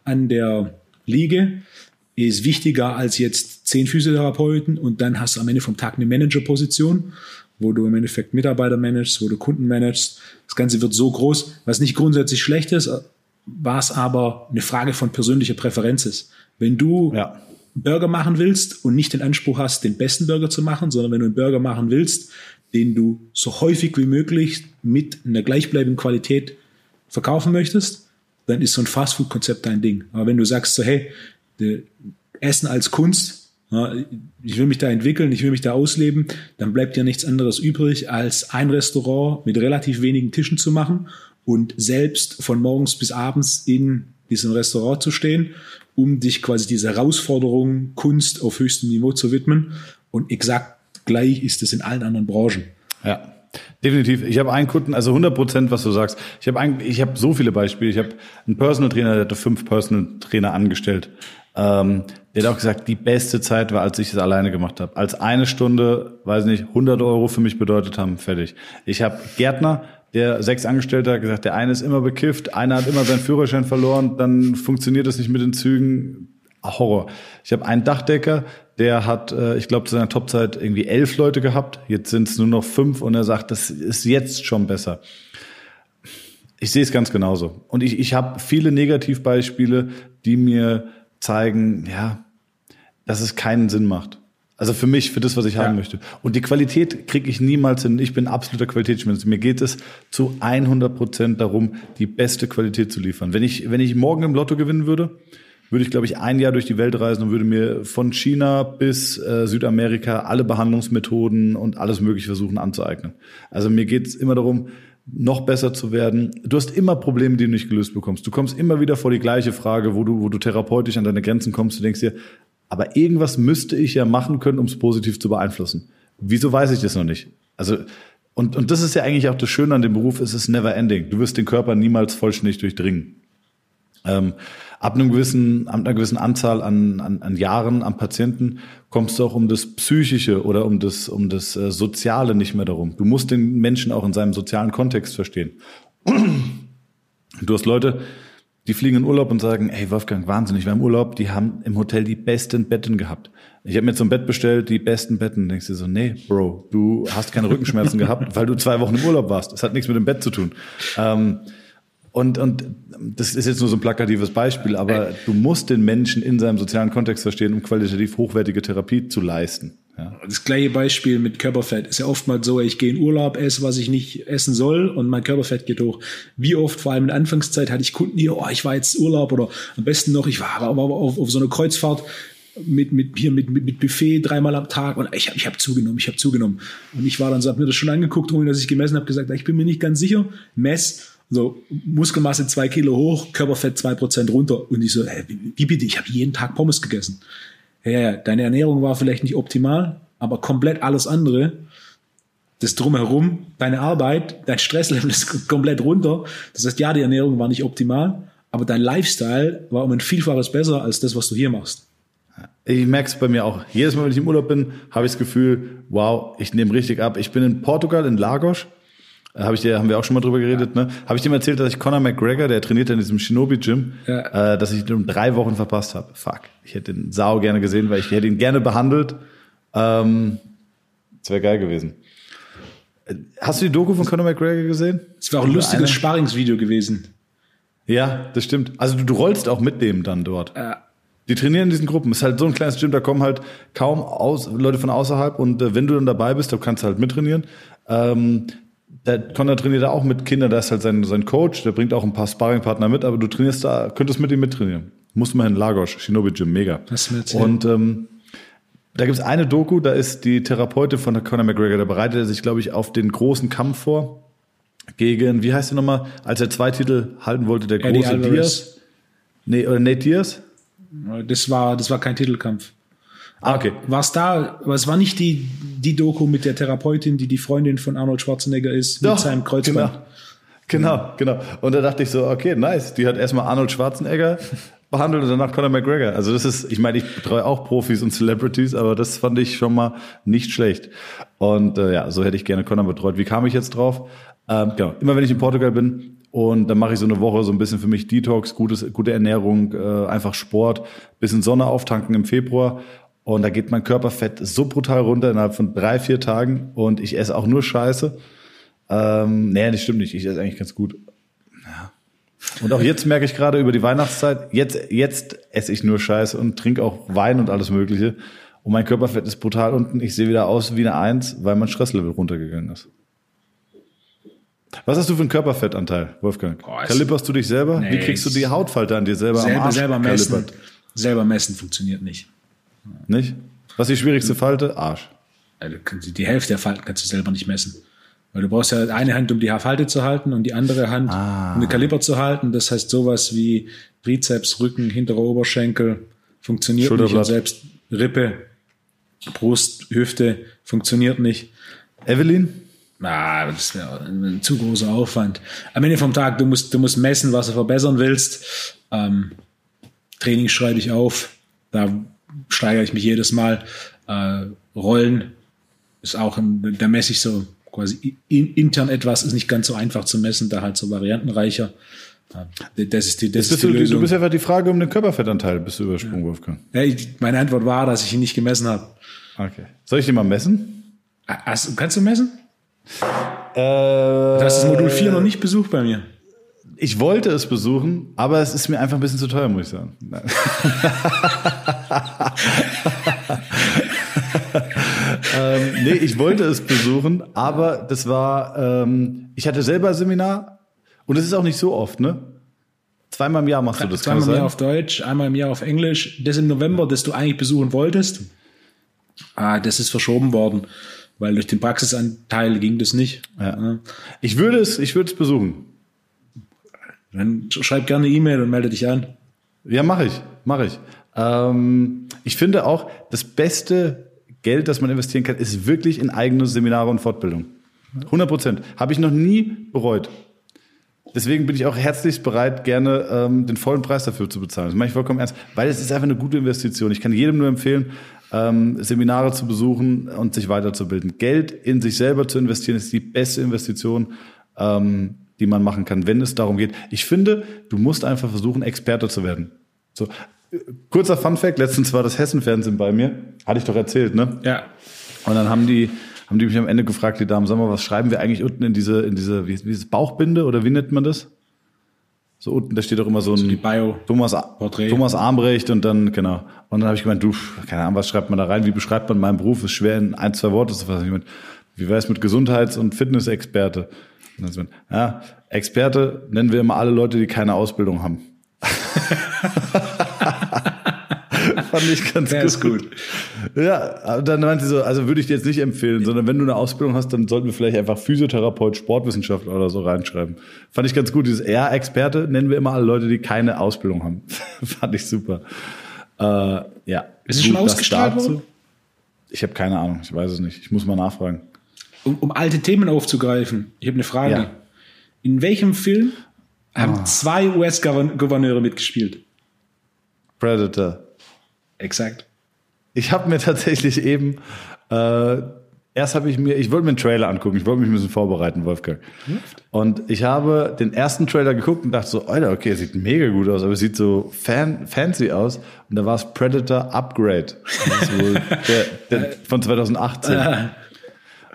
an der liege, ist wichtiger als jetzt zehn Physiotherapeuten und dann hast du am Ende vom Tag eine Managerposition, wo du im Endeffekt Mitarbeiter managst, wo du Kunden managst. Das Ganze wird so groß, was nicht grundsätzlich schlecht ist, was aber eine Frage von persönlicher Präferenz ist. Wenn du ja. Burger machen willst und nicht den Anspruch hast, den besten Burger zu machen, sondern wenn du einen Burger machen willst, den du so häufig wie möglich mit einer gleichbleibenden Qualität verkaufen möchtest, dann ist so ein Fastfood-Konzept dein Ding. Aber wenn du sagst so, hey, Essen als Kunst, ich will mich da entwickeln, ich will mich da ausleben, dann bleibt dir nichts anderes übrig, als ein Restaurant mit relativ wenigen Tischen zu machen und selbst von morgens bis abends in diesem Restaurant zu stehen, um dich quasi dieser Herausforderung Kunst auf höchstem Niveau zu widmen. Und exakt gleich ist es in allen anderen Branchen. Ja. Definitiv. Ich habe einen Kunden, also 100 Prozent, was du sagst. Ich habe ein, ich habe so viele Beispiele. Ich habe einen Personal Trainer, der hatte fünf Personal Trainer angestellt. Ähm, der hat auch gesagt, die beste Zeit war, als ich es alleine gemacht habe. Als eine Stunde, weiß nicht, 100 Euro für mich bedeutet haben, fertig. Ich habe Gärtner, der sechs Angestellte hat gesagt, der eine ist immer bekifft, einer hat immer seinen Führerschein verloren, dann funktioniert das nicht mit den Zügen. Horror. Ich habe einen Dachdecker, der hat, äh, ich glaube, zu seiner Topzeit irgendwie elf Leute gehabt. Jetzt sind es nur noch fünf und er sagt, das ist jetzt schon besser. Ich sehe es ganz genauso. Und ich, ich habe viele Negativbeispiele, die mir zeigen, ja, dass es keinen Sinn macht. Also für mich, für das, was ich ja. haben möchte. Und die Qualität kriege ich niemals hin. Ich bin absoluter Qualitätsmensch. Mir geht es zu 100 Prozent darum, die beste Qualität zu liefern. Wenn ich, wenn ich morgen im Lotto gewinnen würde, würde ich, glaube ich, ein Jahr durch die Welt reisen und würde mir von China bis äh, Südamerika alle Behandlungsmethoden und alles Mögliche versuchen anzueignen. Also mir geht es immer darum, noch besser zu werden. Du hast immer Probleme, die du nicht gelöst bekommst. Du kommst immer wieder vor die gleiche Frage, wo du, wo du therapeutisch an deine Grenzen kommst. Du denkst dir, aber irgendwas müsste ich ja machen können, um es positiv zu beeinflussen. Wieso weiß ich das noch nicht? Also, und, und das ist ja eigentlich auch das Schöne an dem Beruf, es ist never ending. Du wirst den Körper niemals vollständig durchdringen. Ähm, ab einem gewissen, ab einer gewissen Anzahl an, an, an Jahren am Patienten kommst du auch um das Psychische oder um das, um das äh, Soziale nicht mehr darum. Du musst den Menschen auch in seinem sozialen Kontext verstehen. Du hast Leute, die fliegen in Urlaub und sagen, ey Wolfgang, Wahnsinn, ich war im Urlaub, die haben im Hotel die besten Betten gehabt. Ich habe mir zum Bett bestellt, die besten Betten. Denkst du so, nee, Bro, du hast keine Rückenschmerzen gehabt, weil du zwei Wochen im Urlaub warst. Das hat nichts mit dem Bett zu tun. Ähm, und, und das ist jetzt nur so ein plakatives Beispiel, aber du musst den Menschen in seinem sozialen Kontext verstehen, um qualitativ hochwertige Therapie zu leisten. Ja. Das gleiche Beispiel mit Körperfett ist ja oftmals so, ich gehe in Urlaub, esse, was ich nicht essen soll und mein Körperfett geht hoch. Wie oft, vor allem in der Anfangszeit, hatte ich Kunden hier, oh, ich war jetzt Urlaub oder am besten noch, ich war aber auf, auf so einer Kreuzfahrt mit, mit, hier mit, mit, mit Buffet dreimal am Tag und ich habe ich hab zugenommen, ich habe zugenommen. Und ich war dann so, habe mir das schon angeguckt, ohne dass ich gemessen habe, gesagt, ich bin mir nicht ganz sicher, mess so, Muskelmasse zwei Kilo hoch, Körperfett zwei Prozent runter. Und ich so, hä, wie bitte? Ich habe jeden Tag Pommes gegessen. Ja, deine Ernährung war vielleicht nicht optimal, aber komplett alles andere, das drumherum, deine Arbeit, dein Stresslevel ist *laughs* komplett runter. Das heißt, ja, die Ernährung war nicht optimal, aber dein Lifestyle war um ein Vielfaches besser als das, was du hier machst. Ich merke es bei mir auch. Jedes Mal, wenn ich im Urlaub bin, habe ich das Gefühl, wow, ich nehme richtig ab. Ich bin in Portugal, in Lagos. Äh, Habe ich dir, haben wir auch schon mal drüber geredet, ja. ne? Habe ich dir mal erzählt, dass ich Conor McGregor, der trainiert in diesem Shinobi-Gym, ja. äh, dass ich ihn um drei Wochen verpasst habe. Fuck. Ich hätte den Sau gerne gesehen, weil ich hätte ihn gerne behandelt. Ähm, das wäre geil gewesen. Äh, hast du die Doku von Conor McGregor gesehen? Es war auch ein lustiges Sparringsvideo gewesen. Ja, das stimmt. Also du, du rollst auch mit dem dann dort. Ja. Die trainieren in diesen Gruppen. Es ist halt so ein kleines Gym, da kommen halt kaum aus, Leute von außerhalb und äh, wenn du dann dabei bist, dann kannst du halt mittrainieren. Ähm, der Conor trainiert da auch mit Kindern, da ist halt sein, sein Coach, der bringt auch ein paar Sparringpartner mit, aber du trainierst da, könntest mit ihm mittrainieren. Muss man in Lagos, Shinobi Gym, mega. Was mit und ähm, da gibt's eine Doku, da ist die Therapeutin von Conor McGregor, da bereitet er sich, glaube ich, auf den großen Kampf vor gegen, wie heißt der nochmal, als er zwei Titel halten wollte, der große Diaz. Nee, oder Nate Diaz? Das war, das war kein Titelkampf. Ah, okay. War es da, aber es war nicht die, die Doku mit der Therapeutin, die die Freundin von Arnold Schwarzenegger ist, Doch, mit seinem Kreuzband. Genau, genau, genau. Und da dachte ich so, okay, nice. Die hat erstmal Arnold Schwarzenegger *laughs* behandelt und danach Conor McGregor. Also das ist, ich meine, ich betreue auch Profis und Celebrities, aber das fand ich schon mal nicht schlecht. Und äh, ja, so hätte ich gerne Conor betreut. Wie kam ich jetzt drauf? Ähm, genau, immer wenn ich in Portugal bin, und dann mache ich so eine Woche so ein bisschen für mich Detox, gutes, gute Ernährung, äh, einfach Sport, bisschen Sonne auftanken im Februar. Und da geht mein Körperfett so brutal runter innerhalb von drei, vier Tagen. Und ich esse auch nur Scheiße. Ähm, nee, das stimmt nicht. Ich esse eigentlich ganz gut. Ja. Und auch jetzt merke ich gerade über die Weihnachtszeit, jetzt, jetzt esse ich nur Scheiße und trinke auch Wein und alles Mögliche. Und mein Körperfett ist brutal unten. Ich sehe wieder aus wie eine Eins, weil mein Stresslevel runtergegangen ist. Was hast du für einen Körperfettanteil, Wolfgang? Oh, Kaliberst du dich selber? Nee, Wie kriegst du die Hautfalte an dir selber, selber am Arsch selber messen, selber messen funktioniert nicht. Nicht? Was ist die schwierigste Falte? Arsch. Also die Hälfte der Falten kannst du selber nicht messen. Weil du brauchst ja eine Hand, um die Falte zu halten und die andere Hand, ah. um den Kaliber zu halten. Das heißt, sowas wie Trizeps, Rücken, hinterer Oberschenkel funktioniert nicht. Und selbst Rippe, Brust, Hüfte funktioniert nicht. Evelyn? Na, das wäre ein zu großer Aufwand. Am Ende vom Tag, du musst, du musst messen, was du verbessern willst. Ähm, Training schreibe ich auf. Da steigere ich mich jedes Mal. Äh, Rollen ist auch, ein, da messe ich so quasi intern etwas, ist nicht ganz so einfach zu messen, da halt so variantenreicher. Das ist die, das ist die du, Lösung. Du bist einfach die Frage um den Körperfettanteil, bist du übersprungen, ja. Wolfgang. Ja, ich, meine Antwort war, dass ich ihn nicht gemessen habe. Okay. Soll ich den mal messen? Hast, kannst du messen? Äh, das ist Modul 4 noch nicht besucht bei mir. Ich wollte es besuchen, aber es ist mir einfach ein bisschen zu teuer, muss ich sagen. *laughs* ähm, nee, ich wollte es besuchen, aber das war, ähm, ich hatte selber Seminar und es ist auch nicht so oft, ne? Zweimal im Jahr machst du das. Zweimal im Jahr auf Deutsch, einmal im Jahr auf Englisch. Das im November, das du eigentlich besuchen wolltest, ah, das ist verschoben worden weil durch den Praxisanteil ging das nicht. Ja. Ich würde es, ich würde es besuchen. Dann schreib gerne E-Mail und melde dich an. Ja, mache ich, mache ich. Ähm, ich finde auch, das beste Geld, das man investieren kann, ist wirklich in eigene Seminare und Fortbildung. 100 Prozent. Habe ich noch nie bereut. Deswegen bin ich auch herzlichst bereit, gerne ähm, den vollen Preis dafür zu bezahlen. Das mache ich vollkommen ernst, weil es ist einfach eine gute Investition. Ich kann jedem nur empfehlen, ähm, Seminare zu besuchen und sich weiterzubilden. Geld in sich selber zu investieren ist die beste Investition, ähm, die man machen kann, wenn es darum geht. Ich finde, du musst einfach versuchen, Experte zu werden. So, kurzer Funfact, letztens war das Hessen-Fernsehen bei mir, hatte ich doch erzählt, ne? Ja. Und dann haben die, haben die mich am Ende gefragt, die Damen, sag mal, was schreiben wir eigentlich unten in diese, in diese, wie, wie ist es, Bauchbinde oder wie nennt man das? So unten, da steht doch immer so ein so Bio Thomas, Thomas Armbrecht und dann, genau. Und dann habe ich gemeint, du, keine Ahnung, was schreibt man da rein? Wie beschreibt man meinen Beruf? Ist schwer in ein, zwei Worte zu fassen. Ich mein, wie wäre es mit Gesundheits- und Fitnessexperte? So, ja, Experte nennen wir immer alle Leute, die keine Ausbildung haben. *laughs* Fand ich ganz Der gut. Ist gut. Ja, dann meinte sie so, also würde ich dir jetzt nicht empfehlen, sondern wenn du eine Ausbildung hast, dann sollten wir vielleicht einfach Physiotherapeut, Sportwissenschaftler oder so reinschreiben. Fand ich ganz gut. Dieses R-Experte nennen wir immer alle Leute, die keine Ausbildung haben. *laughs* Fand ich super. Äh, ja. Ist es schon ausgestrahlt worden? Ich habe keine Ahnung, ich weiß es nicht. Ich muss mal nachfragen. Um, um alte Themen aufzugreifen, ich habe eine Frage. Ja. In welchem Film haben oh. zwei US-Gouverneure mitgespielt? Predator. Exakt. ich habe mir tatsächlich eben äh, erst habe ich mir, ich wollte mir einen Trailer angucken, ich wollte mich ein bisschen vorbereiten, Wolfgang. Und ich habe den ersten Trailer geguckt und dachte so, Alter, okay, sieht mega gut aus, aber es sieht so fan, fancy aus. Und da war es Predator Upgrade. Das ist wohl *laughs* der, der von 2018.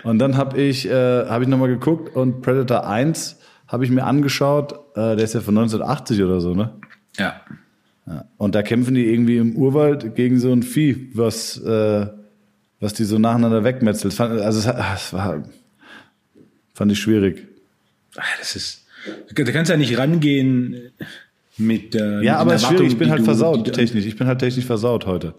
Und dann habe ich, äh, hab ich nochmal geguckt und Predator 1 habe ich mir angeschaut. Äh, der ist ja von 1980 oder so, ne? Ja. ja. Und da kämpfen die irgendwie im Urwald gegen so ein Vieh, was, äh, was die so nacheinander wegmetzelt. Also es, es war, fand ich schwierig. Ah, das ist, da kannst ja nicht rangehen mit äh, Ja, mit aber es ist schwierig, ich bin halt du, versaut technisch. Ich bin halt technisch versaut heute.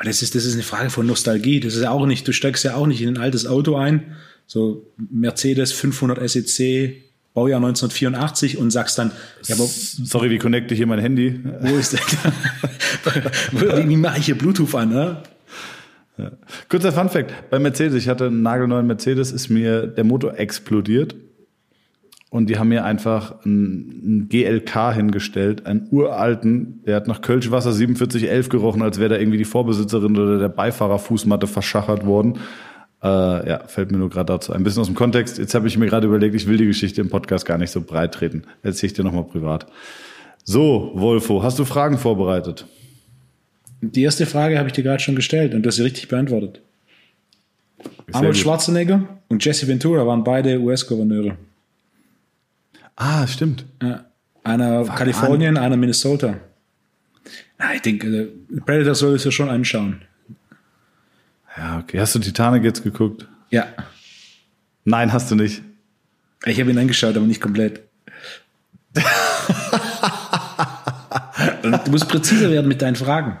Aber das ist, das ist eine Frage von Nostalgie. Das ist ja auch nicht, du steigst ja auch nicht in ein altes Auto ein, so Mercedes 500 SEC, Baujahr 1984 und sagst dann, ja, aber, sorry, wie connecte ich hier mein Handy? *laughs* Wo ist der? *laughs* wie, mache ich hier Bluetooth an? Ne? Ja. Kurzer Fun Fact: Bei Mercedes, ich hatte einen nagelneuen Mercedes, ist mir der Motor explodiert. Und die haben mir einfach einen, GLK hingestellt, einen uralten, der hat nach Kölschwasser 4711 gerochen, als wäre da irgendwie die Vorbesitzerin oder der Beifahrer Fußmatte verschachert worden. Äh, ja, fällt mir nur gerade dazu ein bisschen aus dem Kontext. Jetzt habe ich mir gerade überlegt, ich will die Geschichte im Podcast gar nicht so breit treten. Erzähle ich dir nochmal privat. So, Wolfo, hast du Fragen vorbereitet? Die erste Frage habe ich dir gerade schon gestellt und du hast sie richtig beantwortet. Sehr Arnold gut. Schwarzenegger und Jesse Ventura waren beide US-Gouverneure. Ah, stimmt. Ja. Einer War Kalifornien, einer Minnesota. Na, ich denke, äh, Predator soll es ja schon anschauen. Ja, okay. Hast du Titanic jetzt geguckt? Ja. Nein, hast du nicht. Ich habe ihn angeschaut, aber nicht komplett. *laughs* du musst präziser werden mit deinen Fragen.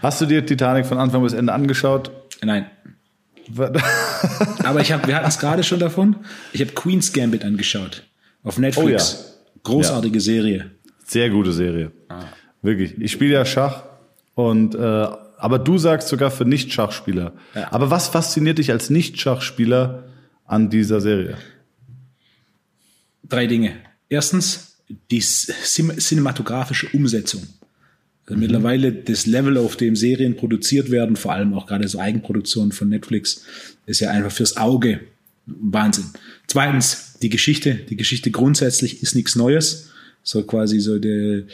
Hast du dir Titanic von Anfang bis Ende angeschaut? Nein. *laughs* Aber ich habe, wir hatten es gerade schon davon. Ich habe Queen's Gambit angeschaut auf Netflix. Oh ja. Großartige ja. Serie. Sehr gute Serie. Ah. Wirklich. Ich spiele ja Schach und äh, aber du sagst sogar für Nicht-Schachspieler. Ja. Aber was fasziniert dich als Nicht-Schachspieler an dieser Serie? Drei Dinge. Erstens die cinematografische Umsetzung. Also mhm. Mittlerweile das Level, auf dem Serien produziert werden, vor allem auch gerade so Eigenproduktionen von Netflix, ist ja einfach fürs Auge Wahnsinn. Zweitens, die Geschichte. Die Geschichte grundsätzlich ist nichts Neues. So quasi so der,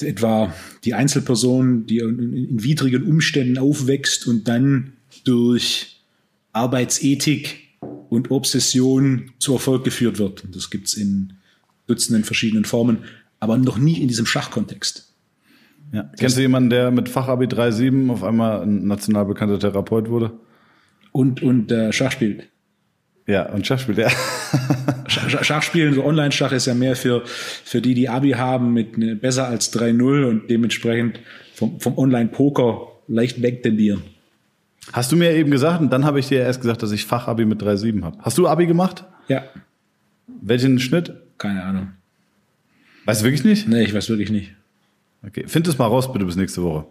etwa die Einzelperson, die in, widrigen Umständen aufwächst und dann durch Arbeitsethik und Obsession zu Erfolg geführt wird. Das gibt's in Dutzenden verschiedenen Formen, aber noch nie in diesem Schachkontext. Ja. Kennst du jemanden, der mit Fachabi 3.7 auf einmal ein national bekannter Therapeut wurde? Und, und äh, Schach spielt. Ja, und Schach spielt, ja. Schach spielen, so Online-Schach ist ja mehr für, für die, die Abi haben mit ne, besser als 3-0 und dementsprechend vom, vom Online-Poker leicht wegtendieren. Hast du mir eben gesagt, und dann habe ich dir erst gesagt, dass ich Fachabi mit 3,7 habe. Hast du Abi gemacht? Ja. Welchen Schnitt? Keine Ahnung. Weißt du wirklich nicht? Nee, ich weiß wirklich nicht. Okay, find es mal raus bitte bis nächste Woche.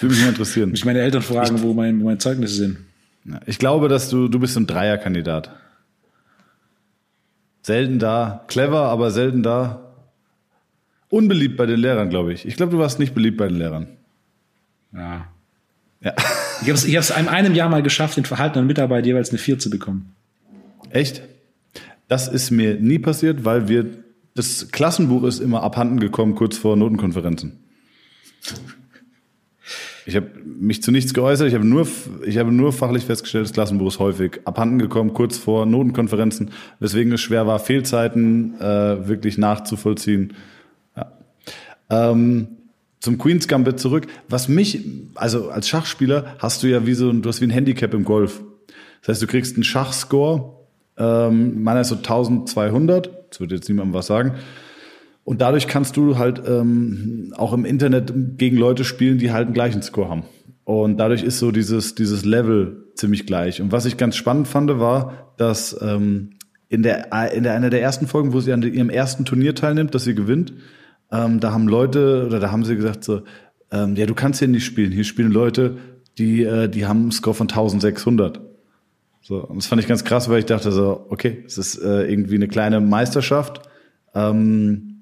Würde mich mal interessieren. Muss ich meine Eltern fragen, ich, wo, mein, wo meine Zeugnisse sind. Ich glaube, dass du, du bist ein Dreierkandidat. Selten da. Clever, aber selten da. Unbeliebt bei den Lehrern, glaube ich. Ich glaube, du warst nicht beliebt bei den Lehrern. Ja. Ja. Ich habe es ich hab's in einem Jahr mal geschafft, den verhaltenen Mitarbeiter jeweils eine 4 zu bekommen. Echt? Das ist mir nie passiert, weil wir, das Klassenbuch ist immer abhanden gekommen, kurz vor Notenkonferenzen. Ich habe mich zu nichts geäußert. Ich habe nur, ich habe nur fachlich festgestellt, das Klassenbuch ist häufig abhanden gekommen, kurz vor Notenkonferenzen, weswegen es schwer war, Fehlzeiten äh, wirklich nachzuvollziehen. Ja. Ähm, zum Queen's Gambit zurück. Was mich, also als Schachspieler hast du ja wie so, du hast wie ein Handicap im Golf. Das heißt, du kriegst einen Schachscore, ähm, meiner ist so 1200, das wird jetzt niemandem was sagen. Und dadurch kannst du halt ähm, auch im Internet gegen Leute spielen, die halt einen gleichen Score haben. Und dadurch ist so dieses, dieses Level ziemlich gleich. Und was ich ganz spannend fand, war, dass ähm, in, der, in der einer der ersten Folgen, wo sie an ihrem ersten Turnier teilnimmt, dass sie gewinnt, ähm, da haben Leute, oder da haben sie gesagt so, ähm, ja, du kannst hier nicht spielen. Hier spielen Leute, die, äh, die haben einen Score von 1600. So, und das fand ich ganz krass, weil ich dachte so, okay, es ist äh, irgendwie eine kleine Meisterschaft. Ähm,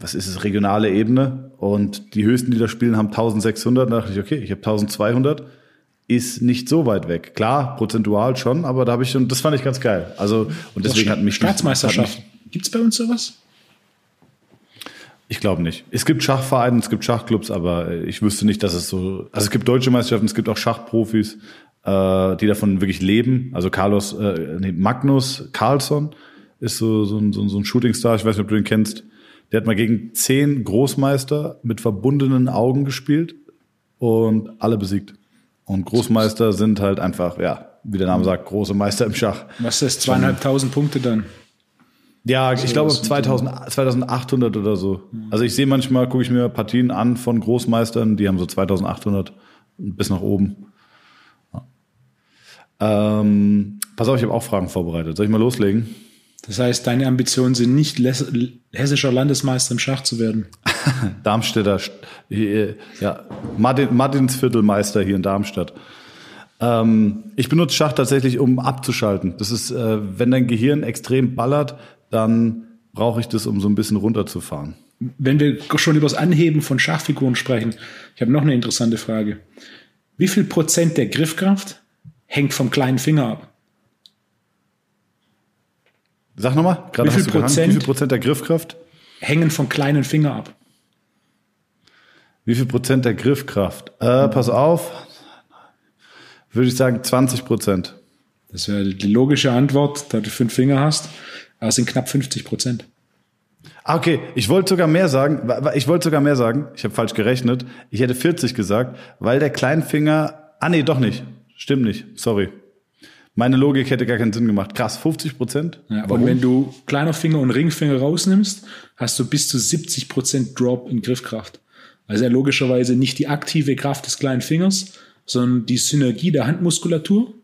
was ist es, regionale Ebene. Und die höchsten, die da spielen, haben 1600. Da dachte ich, okay, ich habe 1200. Ist nicht so weit weg. Klar, prozentual schon, aber da habe ich schon, das fand ich ganz geil. Also, und deswegen hat mich. Staatsmeisterschaft. Gibt es bei uns sowas? Ich glaube nicht. Es gibt Schachvereine, es gibt Schachclubs, aber ich wüsste nicht, dass es so. Also es gibt deutsche Meisterschaften, es gibt auch Schachprofis, äh, die davon wirklich leben. Also Carlos, äh, nee, Magnus Carlsson ist so, so, ein, so, so ein Shootingstar, ich weiß nicht, ob du ihn kennst. Der hat mal gegen zehn Großmeister mit verbundenen Augen gespielt und alle besiegt. Und Großmeister sind halt einfach, ja, wie der Name sagt, große Meister im Schach. Was ist das, zweieinhalbtausend Punkte dann? Ja, ich glaube 2000, 2800 oder so. Also ich sehe manchmal, gucke ich mir Partien an von Großmeistern, die haben so 2800 bis nach oben. Ja. Ähm, pass auf, ich habe auch Fragen vorbereitet. Soll ich mal loslegen? Das heißt, deine Ambitionen sind nicht hessischer Landesmeister im Schach zu werden. *laughs* Darmstädter, ja, Martin, Martinsviertelmeister hier in Darmstadt. Ähm, ich benutze Schach tatsächlich, um abzuschalten. Das ist, äh, wenn dein Gehirn extrem ballert, dann brauche ich das, um so ein bisschen runterzufahren. Wenn wir schon über das Anheben von Schachfiguren sprechen, ich habe noch eine interessante Frage. Wie viel Prozent der Griffkraft hängt vom kleinen Finger ab? Sag nochmal, gerade wie, viel Prozent, wie viel Prozent der Griffkraft? Hängen vom kleinen Finger ab. Wie viel Prozent der Griffkraft? Äh, pass auf, würde ich sagen 20 Prozent. Das wäre die logische Antwort, da du fünf Finger hast. Aber es sind knapp 50 Prozent. Ah, okay. Ich wollte sogar mehr sagen. Ich wollte sogar mehr sagen. Ich habe falsch gerechnet. Ich hätte 40 gesagt, weil der Kleinfinger. Ah, nee, doch nicht. Stimmt nicht. Sorry. Meine Logik hätte gar keinen Sinn gemacht. Krass, 50 Prozent. Ja, und wenn du kleiner Finger und Ringfinger rausnimmst, hast du bis zu 70 Prozent Drop in Griffkraft. Also ja logischerweise nicht die aktive Kraft des kleinen Fingers, sondern die Synergie der Handmuskulatur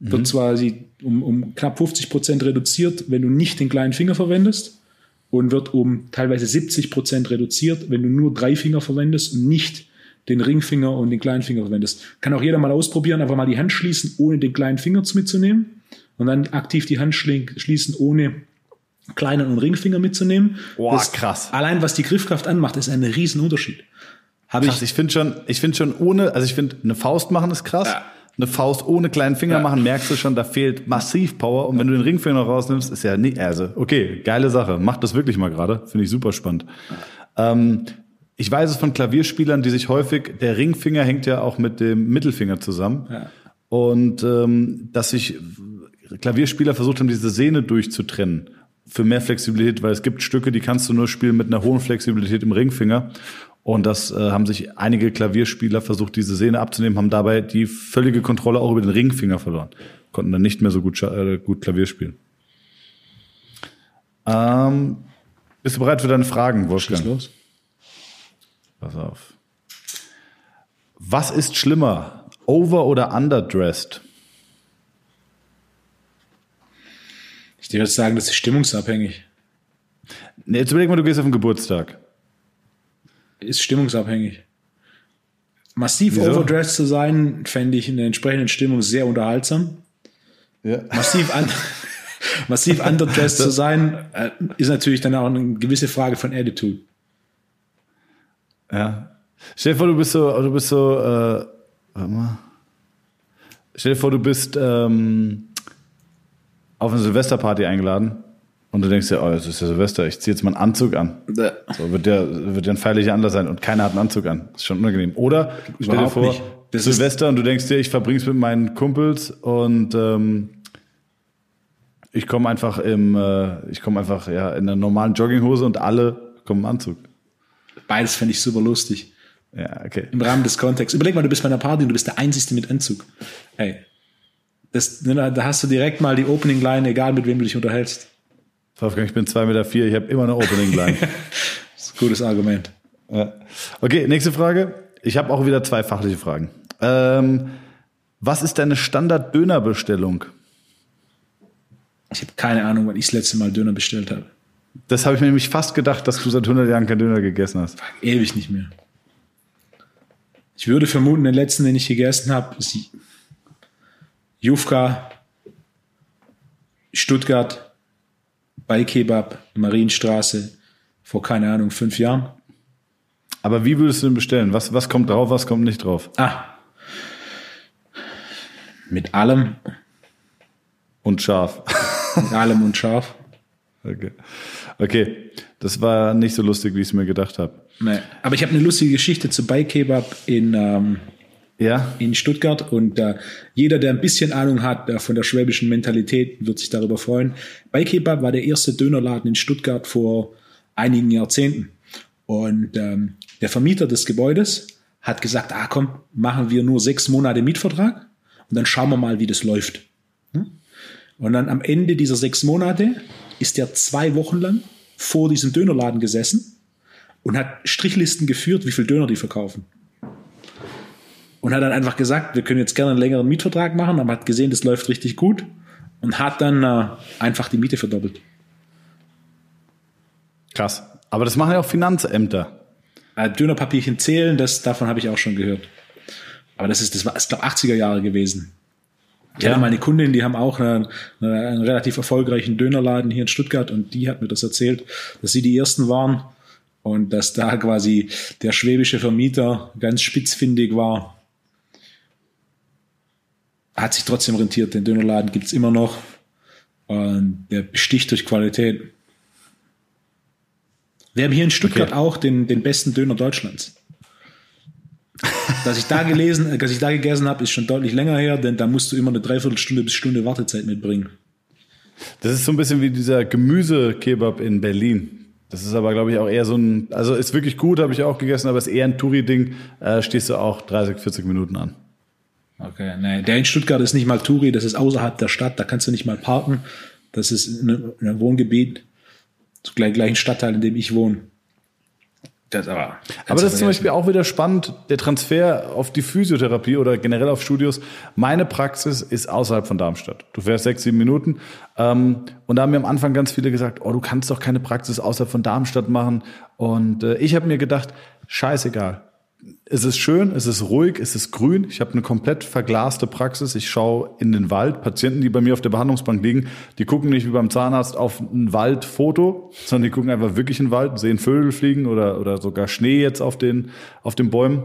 wird mhm. zwar um, um knapp 50 Prozent reduziert, wenn du nicht den kleinen Finger verwendest und wird um teilweise 70 Prozent reduziert, wenn du nur drei Finger verwendest und nicht den Ringfinger und den kleinen Finger verwendest. Kann auch jeder mal ausprobieren, einfach mal die Hand schließen, ohne den kleinen Finger mitzunehmen und dann aktiv die Hand schließen, ohne kleinen und Ringfinger mitzunehmen. Boah, das, krass. Allein was die Griffkraft anmacht, ist ein Riesenunterschied. Hab krass, ich ich finde schon, ich finde schon ohne, also ich finde eine Faust machen ist krass. Ja eine Faust ohne kleinen Finger ja. machen, merkst du schon, da fehlt massiv Power. Und wenn du den Ringfinger rausnimmst, ist ja nicht, also, okay, geile Sache. Mach das wirklich mal gerade. Finde ich super spannend. Ähm, ich weiß es von Klavierspielern, die sich häufig, der Ringfinger hängt ja auch mit dem Mittelfinger zusammen. Ja. Und ähm, dass sich Klavierspieler versucht haben, diese Sehne durchzutrennen für mehr Flexibilität, weil es gibt Stücke, die kannst du nur spielen mit einer hohen Flexibilität im Ringfinger. Und das äh, haben sich einige Klavierspieler versucht, diese Sehne abzunehmen, haben dabei die völlige Kontrolle auch über den Ringfinger verloren. Konnten dann nicht mehr so gut, äh, gut Klavier spielen. Ähm, bist du bereit für deine Fragen, Wolfgang? Schieß los. Pass auf. Was ist schlimmer? Over- oder underdressed? Ich würde sagen, das ist stimmungsabhängig. Nee, jetzt überleg mal, du gehst auf den Geburtstag ist stimmungsabhängig. Massiv Wieso? overdressed zu sein, fände ich in der entsprechenden Stimmung sehr unterhaltsam. Ja. Massiv, un *laughs* massiv underdressed zu sein, äh, ist natürlich dann auch eine gewisse Frage von Attitude. Ja. Stell dir vor, du bist so, du bist so, äh, warte mal. Stell dir vor, du bist ähm, auf eine Silvesterparty eingeladen und du denkst ja, oh, es ist ja Silvester, ich ziehe jetzt mal einen Anzug an. So wird ja, wird ja ein feierlicher Anlass sein und keiner hat einen Anzug an. Das ist schon unangenehm. Oder stell dir vor, Silvester und du denkst dir, ich verbring's mit meinen Kumpels und ähm, ich komme einfach im, äh, ich komme einfach ja in einer normalen Jogginghose und alle kommen im Anzug. Beides fände ich super lustig. Ja, okay. Im Rahmen des Kontexts. Überleg mal, du bist bei einer Party und du bist der Einzige mit Anzug. Ey. Das, da hast du direkt mal die Opening Line, egal mit wem du dich unterhältst. Wolfgang, ich bin zwei Meter, vier, ich habe immer eine Opening Line. *laughs* das ist ein gutes Argument. Ja. Okay, nächste Frage. Ich habe auch wieder zwei fachliche Fragen. Ähm, was ist deine Standard-Dönerbestellung? Ich habe keine Ahnung, wann ich das letzte Mal Döner bestellt habe. Das habe ich mir nämlich fast gedacht, dass du seit 100 Jahren kein Döner gegessen hast. Ewig nicht mehr. Ich würde vermuten, den letzten, den ich gegessen habe, ist Jufka, Stuttgart, bei Kebab, Marienstraße, vor, keine Ahnung, fünf Jahren. Aber wie würdest du den bestellen? Was, was kommt drauf, was kommt nicht drauf? Ah. Mit allem. Und scharf. Mit allem und scharf. *laughs* Okay. Okay, das war nicht so lustig, wie ich es mir gedacht habe. Nee. Aber ich habe eine lustige Geschichte zu Kebab in, ähm, ja. in Stuttgart und äh, jeder, der ein bisschen Ahnung hat äh, von der schwäbischen Mentalität, wird sich darüber freuen. Kebab war der erste Dönerladen in Stuttgart vor einigen Jahrzehnten. Und ähm, der Vermieter des Gebäudes hat gesagt, ah komm, machen wir nur sechs Monate Mietvertrag und dann schauen wir mal, wie das läuft. Hm? Und dann am Ende dieser sechs Monate ist er zwei Wochen lang vor diesem Dönerladen gesessen und hat Strichlisten geführt, wie viel Döner die verkaufen. Und hat dann einfach gesagt, wir können jetzt gerne einen längeren Mietvertrag machen, aber hat gesehen, das läuft richtig gut und hat dann äh, einfach die Miete verdoppelt. Krass. Aber das machen ja auch Finanzämter. Äh, Dönerpapierchen zählen, das, davon habe ich auch schon gehört. Aber das ist, das war, ich glaube, 80er Jahre gewesen. Ich ja. hatte meine Kundin, die haben auch einen, einen relativ erfolgreichen Dönerladen hier in Stuttgart und die hat mir das erzählt, dass sie die ersten waren und dass da quasi der schwäbische Vermieter ganz spitzfindig war. Hat sich trotzdem rentiert. Den Dönerladen gibt's immer noch. Und der besticht durch Qualität. Wir haben hier in Stuttgart okay. auch den, den besten Döner Deutschlands. Dass ich da gelesen, dass ich da gegessen habe, ist schon deutlich länger her, denn da musst du immer eine Dreiviertelstunde bis Stunde Wartezeit mitbringen. Das ist so ein bisschen wie dieser Gemüsekebab in Berlin. Das ist aber, glaube ich, auch eher so ein, also ist wirklich gut, habe ich auch gegessen, aber ist eher ein Touri-Ding. Äh, stehst du auch 30, 40 Minuten an. Okay, nee, der in Stuttgart ist nicht mal Touri, das ist außerhalb der Stadt, da kannst du nicht mal parken. Das ist ein Wohngebiet, gleich, gleichen Stadtteil, in dem ich wohne. Das aber, aber das ist zum Beispiel auch wieder spannend, der Transfer auf die Physiotherapie oder generell auf Studios. Meine Praxis ist außerhalb von Darmstadt. Du fährst sechs, sieben Minuten. Ähm, und da haben mir am Anfang ganz viele gesagt, oh, du kannst doch keine Praxis außerhalb von Darmstadt machen. Und äh, ich habe mir gedacht, scheißegal es ist schön, es ist ruhig, es ist grün. Ich habe eine komplett verglaste Praxis. Ich schaue in den Wald. Patienten, die bei mir auf der Behandlungsbank liegen, die gucken nicht wie beim Zahnarzt auf ein Waldfoto, sondern die gucken einfach wirklich in den Wald, sehen Vögel fliegen oder, oder sogar Schnee jetzt auf den, auf den Bäumen.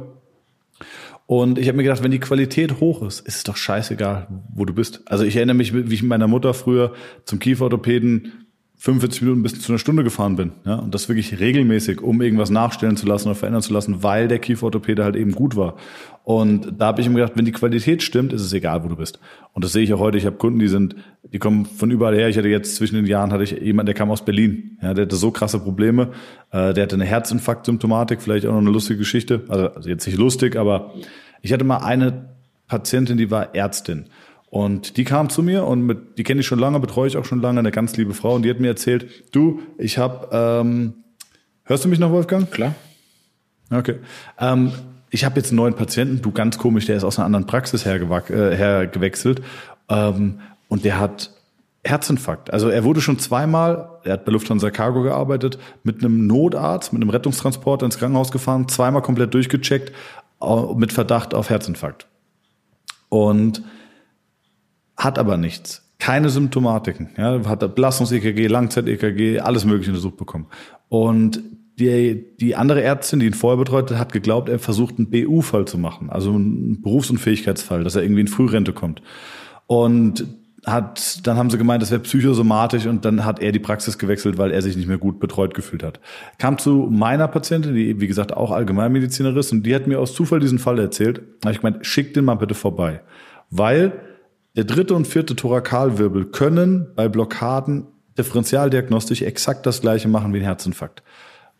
Und ich habe mir gedacht, wenn die Qualität hoch ist, ist es doch scheißegal, wo du bist. Also ich erinnere mich, wie ich mit meiner Mutter früher zum Kieferorthopäden 45 Minuten bis zu einer Stunde gefahren bin. Ja, und das wirklich regelmäßig, um irgendwas nachstellen zu lassen oder verändern zu lassen, weil der Kieferorthopäde halt eben gut war. Und da habe ich mir gedacht, wenn die Qualität stimmt, ist es egal, wo du bist. Und das sehe ich auch heute. Ich habe Kunden, die sind, die kommen von überall her. Ich hatte jetzt zwischen den Jahren hatte ich jemanden, der kam aus Berlin. Ja, der hatte so krasse Probleme. Äh, der hatte eine Herzinfarkt-Symptomatik, vielleicht auch noch eine lustige Geschichte. Also, also jetzt nicht lustig, aber ich hatte mal eine Patientin, die war Ärztin. Und die kam zu mir und mit, die kenne ich schon lange, betreue ich auch schon lange, eine ganz liebe Frau. Und die hat mir erzählt, du, ich habe, ähm, hörst du mich noch, Wolfgang? Klar. Okay. Ähm, ich habe jetzt einen neuen Patienten, du ganz komisch, der ist aus einer anderen Praxis hergewack, äh, hergewechselt ähm, und der hat Herzinfarkt. Also er wurde schon zweimal, er hat bei Lufthansa Cargo gearbeitet, mit einem Notarzt, mit einem Rettungstransporter ins Krankenhaus gefahren, zweimal komplett durchgecheckt mit Verdacht auf Herzinfarkt. Und hat aber nichts. Keine Symptomatiken. Ja, hat Belastungs-EKG, Langzeit-EKG, alles Mögliche untersucht bekommen. Und die, die andere Ärztin, die ihn vorher betreut hat, hat geglaubt, er versucht einen BU-Fall zu machen, also einen Berufsunfähigkeitsfall, dass er irgendwie in Frührente kommt. Und hat, dann haben sie gemeint, das wäre psychosomatisch und dann hat er die Praxis gewechselt, weil er sich nicht mehr gut betreut gefühlt hat. Kam zu meiner Patientin, die wie gesagt auch Allgemeinmedizinerin ist und die hat mir aus Zufall diesen Fall erzählt. Da habe ich gemeint, schick den mal bitte vorbei. Weil der dritte und vierte Thorakalwirbel können bei Blockaden differentialdiagnostisch exakt das gleiche machen wie ein Herzinfarkt.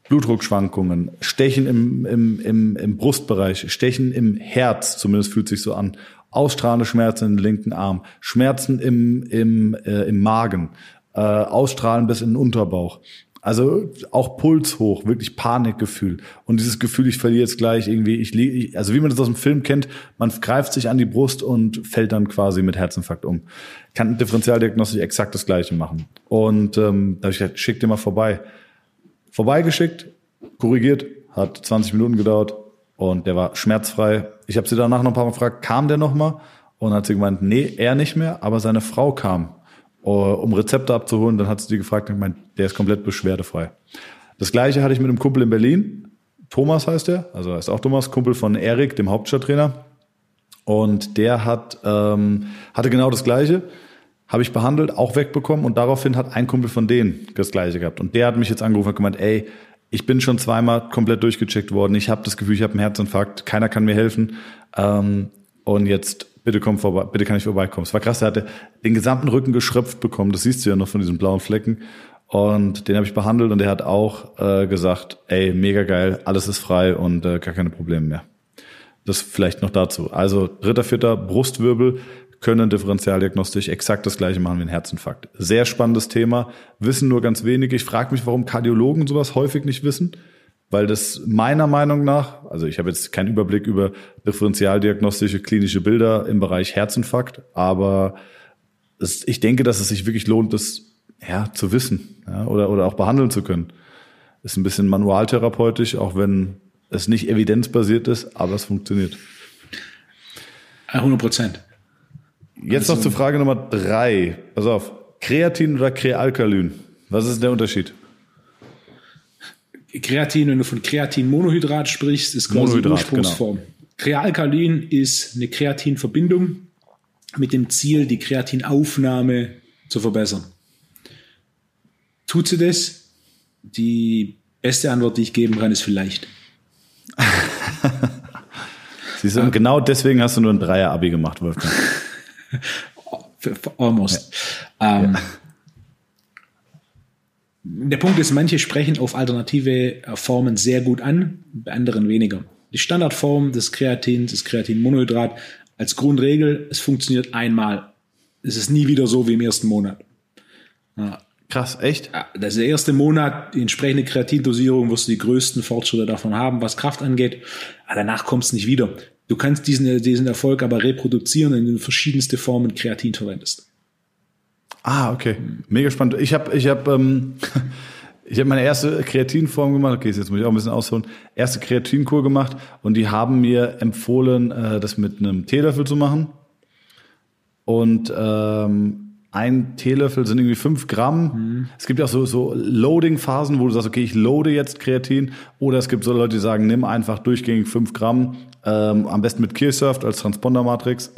Blutdruckschwankungen, Stechen im, im, im, im Brustbereich, Stechen im Herz, zumindest fühlt sich so an, ausstrahlende Schmerzen im linken Arm, Schmerzen im, im, äh, im Magen, äh, ausstrahlen bis in den Unterbauch. Also auch Puls hoch, wirklich Panikgefühl. Und dieses Gefühl, ich verliere jetzt gleich irgendwie, ich, ich also wie man das aus dem Film kennt, man greift sich an die Brust und fällt dann quasi mit Herzinfarkt um. Kann Differentialdiagnostik exakt das gleiche machen. Und ähm, da habe ich gesagt, schick dir mal vorbei. Vorbeigeschickt, korrigiert, hat 20 Minuten gedauert und der war schmerzfrei. Ich habe sie danach noch ein paar Mal gefragt, kam der noch mal? Und hat sie gemeint, nee, er nicht mehr, aber seine Frau kam. Äh, um Rezepte abzuholen. Dann hat sie die gefragt und gemeint, der ist komplett beschwerdefrei. Das gleiche hatte ich mit einem Kumpel in Berlin. Thomas heißt er, also heißt auch Thomas, Kumpel von Erik, dem Hauptstadttrainer. Und der hat, ähm, hatte genau das gleiche, habe ich behandelt, auch wegbekommen und daraufhin hat ein Kumpel von denen das gleiche gehabt. Und der hat mich jetzt angerufen und gemeint, ey, ich bin schon zweimal komplett durchgecheckt worden. Ich habe das Gefühl, ich habe einen Herzinfarkt. Keiner kann mir helfen. Ähm, und jetzt bitte komm vorbei, bitte kann ich vorbeikommen. Es war krass, er hatte den gesamten Rücken geschröpft bekommen. Das siehst du ja noch von diesen blauen Flecken. Und den habe ich behandelt und der hat auch äh, gesagt, ey, mega geil, alles ist frei und äh, gar keine Probleme mehr. Das vielleicht noch dazu. Also dritter, vierter Brustwirbel können differentialdiagnostisch exakt das gleiche machen wie ein Herzinfarkt. Sehr spannendes Thema, wissen nur ganz wenige. Ich frage mich, warum Kardiologen sowas häufig nicht wissen, weil das meiner Meinung nach, also ich habe jetzt keinen Überblick über differentialdiagnostische klinische Bilder im Bereich Herzinfarkt, aber es, ich denke, dass es sich wirklich lohnt, das ja, zu wissen ja, oder, oder auch behandeln zu können. Ist ein bisschen manualtherapeutisch, auch wenn es nicht evidenzbasiert ist, aber es funktioniert. 100 Prozent. Jetzt also, noch zur Frage Nummer drei. Pass auf. Kreatin oder Krealkalyn? Was ist der Unterschied? Kreatin, wenn du von Kreatinmonohydrat sprichst, ist quasi Monohydrat, die Ursprungsform. Genau. Krealkalin ist eine Kreatinverbindung mit dem Ziel, die Kreatinaufnahme zu verbessern. Tut sie das? Die beste Antwort, die ich geben kann, ist vielleicht. *laughs* Siehst du, und genau deswegen hast du nur ein Dreier-Abi gemacht, Wolfgang. *laughs* Almost. Ja. Ähm, ja. Der Punkt ist, manche sprechen auf alternative Formen sehr gut an, bei anderen weniger. Die Standardform des Kreatins, des Kreatinmonohydrat, als Grundregel, es funktioniert einmal. Es ist nie wieder so wie im ersten Monat. Ja. Krass, echt? Das ist der erste Monat, die entsprechende Kreatindosierung wirst du die größten Fortschritte davon haben, was Kraft angeht. Aber danach kommst du nicht wieder. Du kannst diesen, diesen Erfolg aber reproduzieren, indem du verschiedenste Formen Kreatin verwendest. Ah, okay. Mega spannend. Ich habe ich hab, ähm, *laughs* ich hab meine erste Kreatinform gemacht. Okay, jetzt muss ich auch ein bisschen ausholen. Erste Kreatinkur gemacht und die haben mir empfohlen, äh, das mit einem Teelöffel zu machen. Und ähm, ein Teelöffel sind irgendwie fünf Gramm. Mhm. Es gibt ja auch so, so Loading-Phasen, wo du sagst, okay, ich loade jetzt Kreatin. Oder es gibt so Leute, die sagen, nimm einfach durchgängig fünf Gramm. Ähm, am besten mit Killsurft als Transponder-Matrix.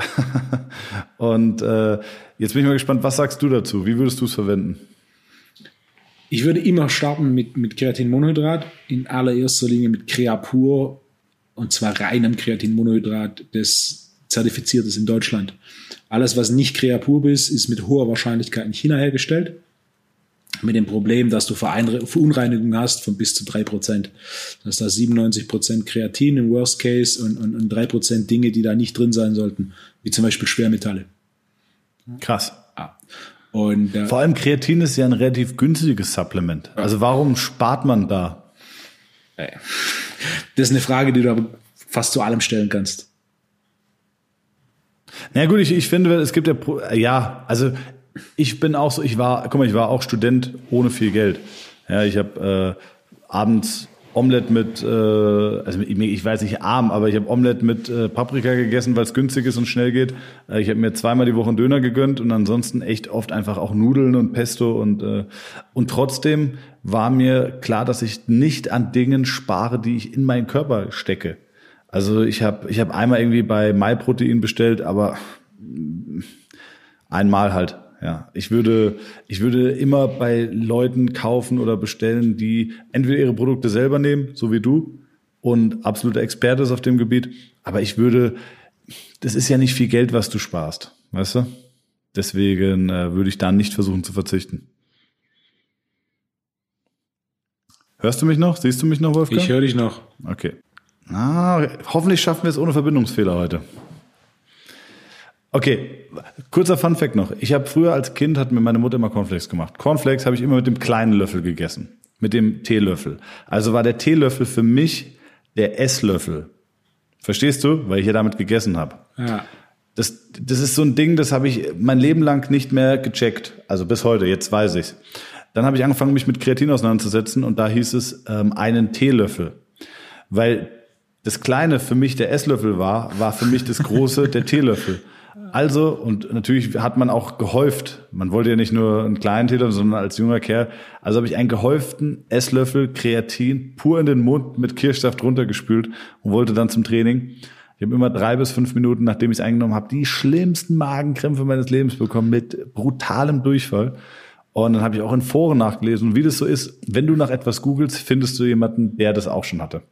*laughs* Und äh, jetzt bin ich mal gespannt, was sagst du dazu? Wie würdest du es verwenden? Ich würde immer starten mit, mit Kreatinmonohydrat. In allererster Linie mit Creapur. Und zwar reinem Kreatinmonohydrat, das zertifiziert ist in Deutschland. Alles, was nicht Creapur ist, ist mit hoher Wahrscheinlichkeit in China hergestellt. Mit dem Problem, dass du Verunreinigungen hast von bis zu drei Prozent. Das ist da 97 Prozent Kreatin im Worst Case und, und, und drei Prozent Dinge, die da nicht drin sein sollten, wie zum Beispiel Schwermetalle. Krass. Ja. Und, äh, Vor allem Kreatin ist ja ein relativ günstiges Supplement. Also warum spart man da? Das ist eine Frage, die du fast zu allem stellen kannst. Na gut, ich, ich finde, es gibt ja, ja, also ich bin auch so, ich war, guck mal, ich war auch Student ohne viel Geld. Ja, ich habe äh, abends Omelette mit, äh, also ich weiß nicht arm, aber ich habe Omelette mit äh, Paprika gegessen, weil es günstig ist und schnell geht. Äh, ich habe mir zweimal die Woche einen Döner gegönnt und ansonsten echt oft einfach auch Nudeln und Pesto und äh, und trotzdem war mir klar, dass ich nicht an Dingen spare, die ich in meinen Körper stecke. Also ich habe ich hab einmal irgendwie bei MyProtein bestellt, aber einmal halt. Ja, ich würde, ich würde immer bei Leuten kaufen oder bestellen, die entweder ihre Produkte selber nehmen, so wie du, und absoluter Experte ist auf dem Gebiet. Aber ich würde, das ist ja nicht viel Geld, was du sparst, weißt du? Deswegen äh, würde ich da nicht versuchen zu verzichten. Hörst du mich noch? Siehst du mich noch, Wolfgang? Ich höre dich noch. Okay. Ah, hoffentlich schaffen wir es ohne Verbindungsfehler heute. Okay, kurzer Funfact noch. Ich habe früher als Kind hat mir meine Mutter immer Cornflakes gemacht. Cornflakes habe ich immer mit dem kleinen Löffel gegessen, mit dem Teelöffel. Also war der Teelöffel für mich der Esslöffel. Verstehst du? Weil ich ja damit gegessen habe. Ja. Das, das ist so ein Ding, das habe ich mein Leben lang nicht mehr gecheckt. Also bis heute, jetzt weiß ich's. Dann habe ich angefangen, mich mit Kreatin auseinanderzusetzen und da hieß es ähm, einen Teelöffel. Weil das Kleine für mich der Esslöffel war, war für mich das Große der Teelöffel. Also, und natürlich hat man auch gehäuft. Man wollte ja nicht nur einen kleinen Täter, sondern als junger Kerl. Also habe ich einen gehäuften Esslöffel Kreatin pur in den Mund mit Kirschsaft runtergespült und wollte dann zum Training. Ich habe immer drei bis fünf Minuten, nachdem ich es eingenommen habe, die schlimmsten Magenkrämpfe meines Lebens bekommen mit brutalem Durchfall. Und dann habe ich auch in Foren nachgelesen, wie das so ist. Wenn du nach etwas googelst, findest du jemanden, der das auch schon hatte.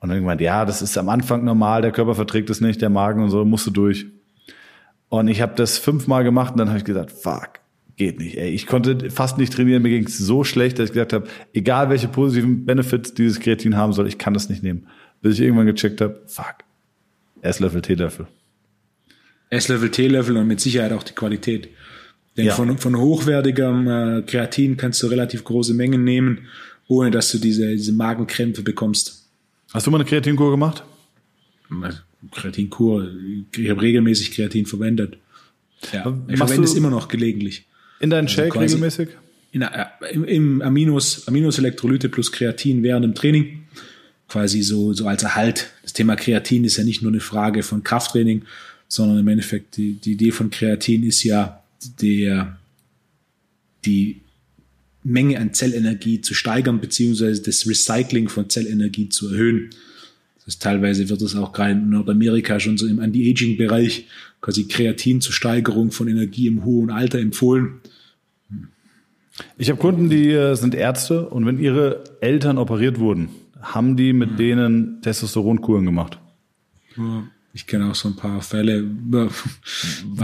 Und dann gemeint, ja, das ist am Anfang normal, der Körper verträgt es nicht, der Magen und so, musst du durch. Und ich habe das fünfmal gemacht und dann habe ich gesagt, fuck, geht nicht. Ey. Ich konnte fast nicht trainieren, mir ging es so schlecht, dass ich gesagt habe, egal welche positiven Benefits dieses Kreatin haben soll, ich kann das nicht nehmen. Bis ich irgendwann gecheckt habe, fuck, Esslöffel, Teelöffel. Esslöffel, Teelöffel und mit Sicherheit auch die Qualität. Denn ja. von, von hochwertigem äh, Kreatin kannst du relativ große Mengen nehmen, ohne dass du diese, diese Magenkrämpfe bekommst. Hast du mal eine Kreatinkur gemacht? Kreatinkur. Ich habe regelmäßig Kreatin verwendet. Ja, ich verwende es immer noch gelegentlich. In deinen also Shake regelmäßig? In, äh, im, im Aminos, Aminos Elektrolyte plus Kreatin während dem Training. Quasi so, so als Erhalt. Das Thema Kreatin ist ja nicht nur eine Frage von Krafttraining, sondern im Endeffekt die, die Idee von Kreatin ist ja der, die Menge an Zellenergie zu steigern, beziehungsweise das Recycling von Zellenergie zu erhöhen. Das teilweise wird es auch gerade in Nordamerika schon so im Anti-Aging-Bereich quasi Kreatin zur Steigerung von Energie im hohen Alter empfohlen. Ich habe Kunden, die äh, sind Ärzte und wenn ihre Eltern operiert wurden, haben die mit denen Testosteronkuren gemacht. Ich kenne auch so ein paar Fälle. *laughs*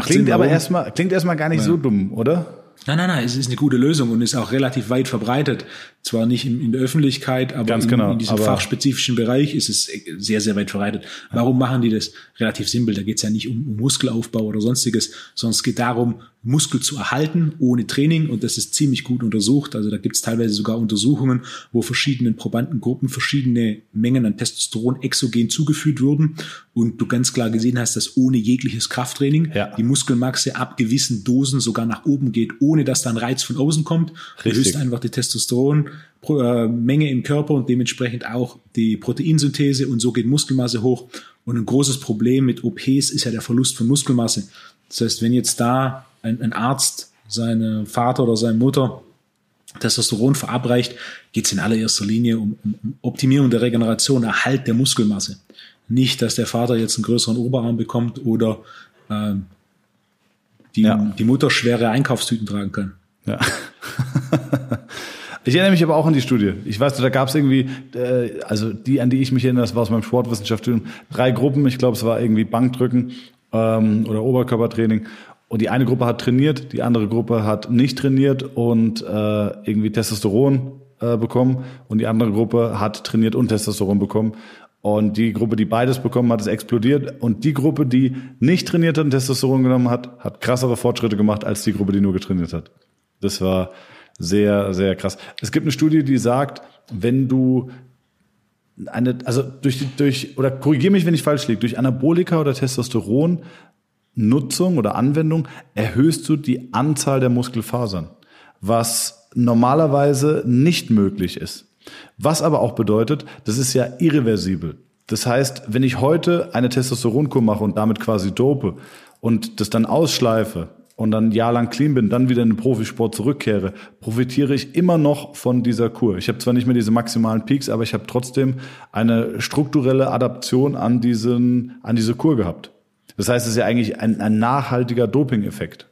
Klingt aber erstmal, klingt erstmal gar nicht ja. so dumm, oder? Nein, nein, nein, es ist eine gute Lösung und ist auch relativ weit verbreitet. Zwar nicht in, in der Öffentlichkeit, aber in, genau, in, diesem fachspezifischen Bereich ist es sehr, sehr weit verbreitet. Warum machen die das? Relativ simpel. Da geht es ja nicht um, um Muskelaufbau oder sonstiges, sondern es geht darum, Muskel zu erhalten ohne Training und das ist ziemlich gut untersucht. Also da gibt es teilweise sogar Untersuchungen, wo verschiedenen Probandengruppen verschiedene Mengen an Testosteron exogen zugeführt wurden und du ganz klar gesehen hast, dass ohne jegliches Krafttraining ja. die Muskelmasse ab gewissen Dosen sogar nach oben geht, ohne dass dann Reiz von außen kommt. Richtig. Du löst einfach die Testosteronmenge im Körper und dementsprechend auch die Proteinsynthese und so geht Muskelmasse hoch. Und ein großes Problem mit OPs ist ja der Verlust von Muskelmasse. Das heißt, wenn jetzt da ein, ein Arzt seine Vater oder seine Mutter Testosteron verabreicht, geht es in allererster Linie um, um, Optimierung der Regeneration, Erhalt der Muskelmasse. Nicht, dass der Vater jetzt einen größeren Oberarm bekommt oder äh, die, ja. die Mutter schwere Einkaufstüten tragen kann. Ja. *laughs* Ich erinnere mich aber auch an die Studie. Ich weiß, da gab es irgendwie, äh, also die, an die ich mich erinnere, das war aus meinem Sportwissenschaftsstudium, drei Gruppen. Ich glaube, es war irgendwie Bankdrücken ähm, oder Oberkörpertraining. Und die eine Gruppe hat trainiert, die andere Gruppe hat nicht trainiert und äh, irgendwie Testosteron äh, bekommen. Und die andere Gruppe hat trainiert und Testosteron bekommen. Und die Gruppe, die beides bekommen hat, ist explodiert. Und die Gruppe, die nicht trainiert hat und Testosteron genommen hat, hat krassere Fortschritte gemacht als die Gruppe, die nur getrainiert hat. Das war sehr, sehr krass. Es gibt eine Studie, die sagt, wenn du eine, also durch, durch, oder korrigier mich, wenn ich falsch liege, durch Anabolika oder Testosteron Nutzung oder Anwendung erhöhst du die Anzahl der Muskelfasern, was normalerweise nicht möglich ist. Was aber auch bedeutet, das ist ja irreversibel. Das heißt, wenn ich heute eine Testosteronkur mache und damit quasi dope und das dann ausschleife und dann ein Jahr lang clean bin, dann wieder in den Profisport zurückkehre, profitiere ich immer noch von dieser Kur. Ich habe zwar nicht mehr diese maximalen Peaks, aber ich habe trotzdem eine strukturelle Adaption an diesen, an diese Kur gehabt. Das heißt, es ist ja eigentlich ein, ein nachhaltiger Doping-Effekt.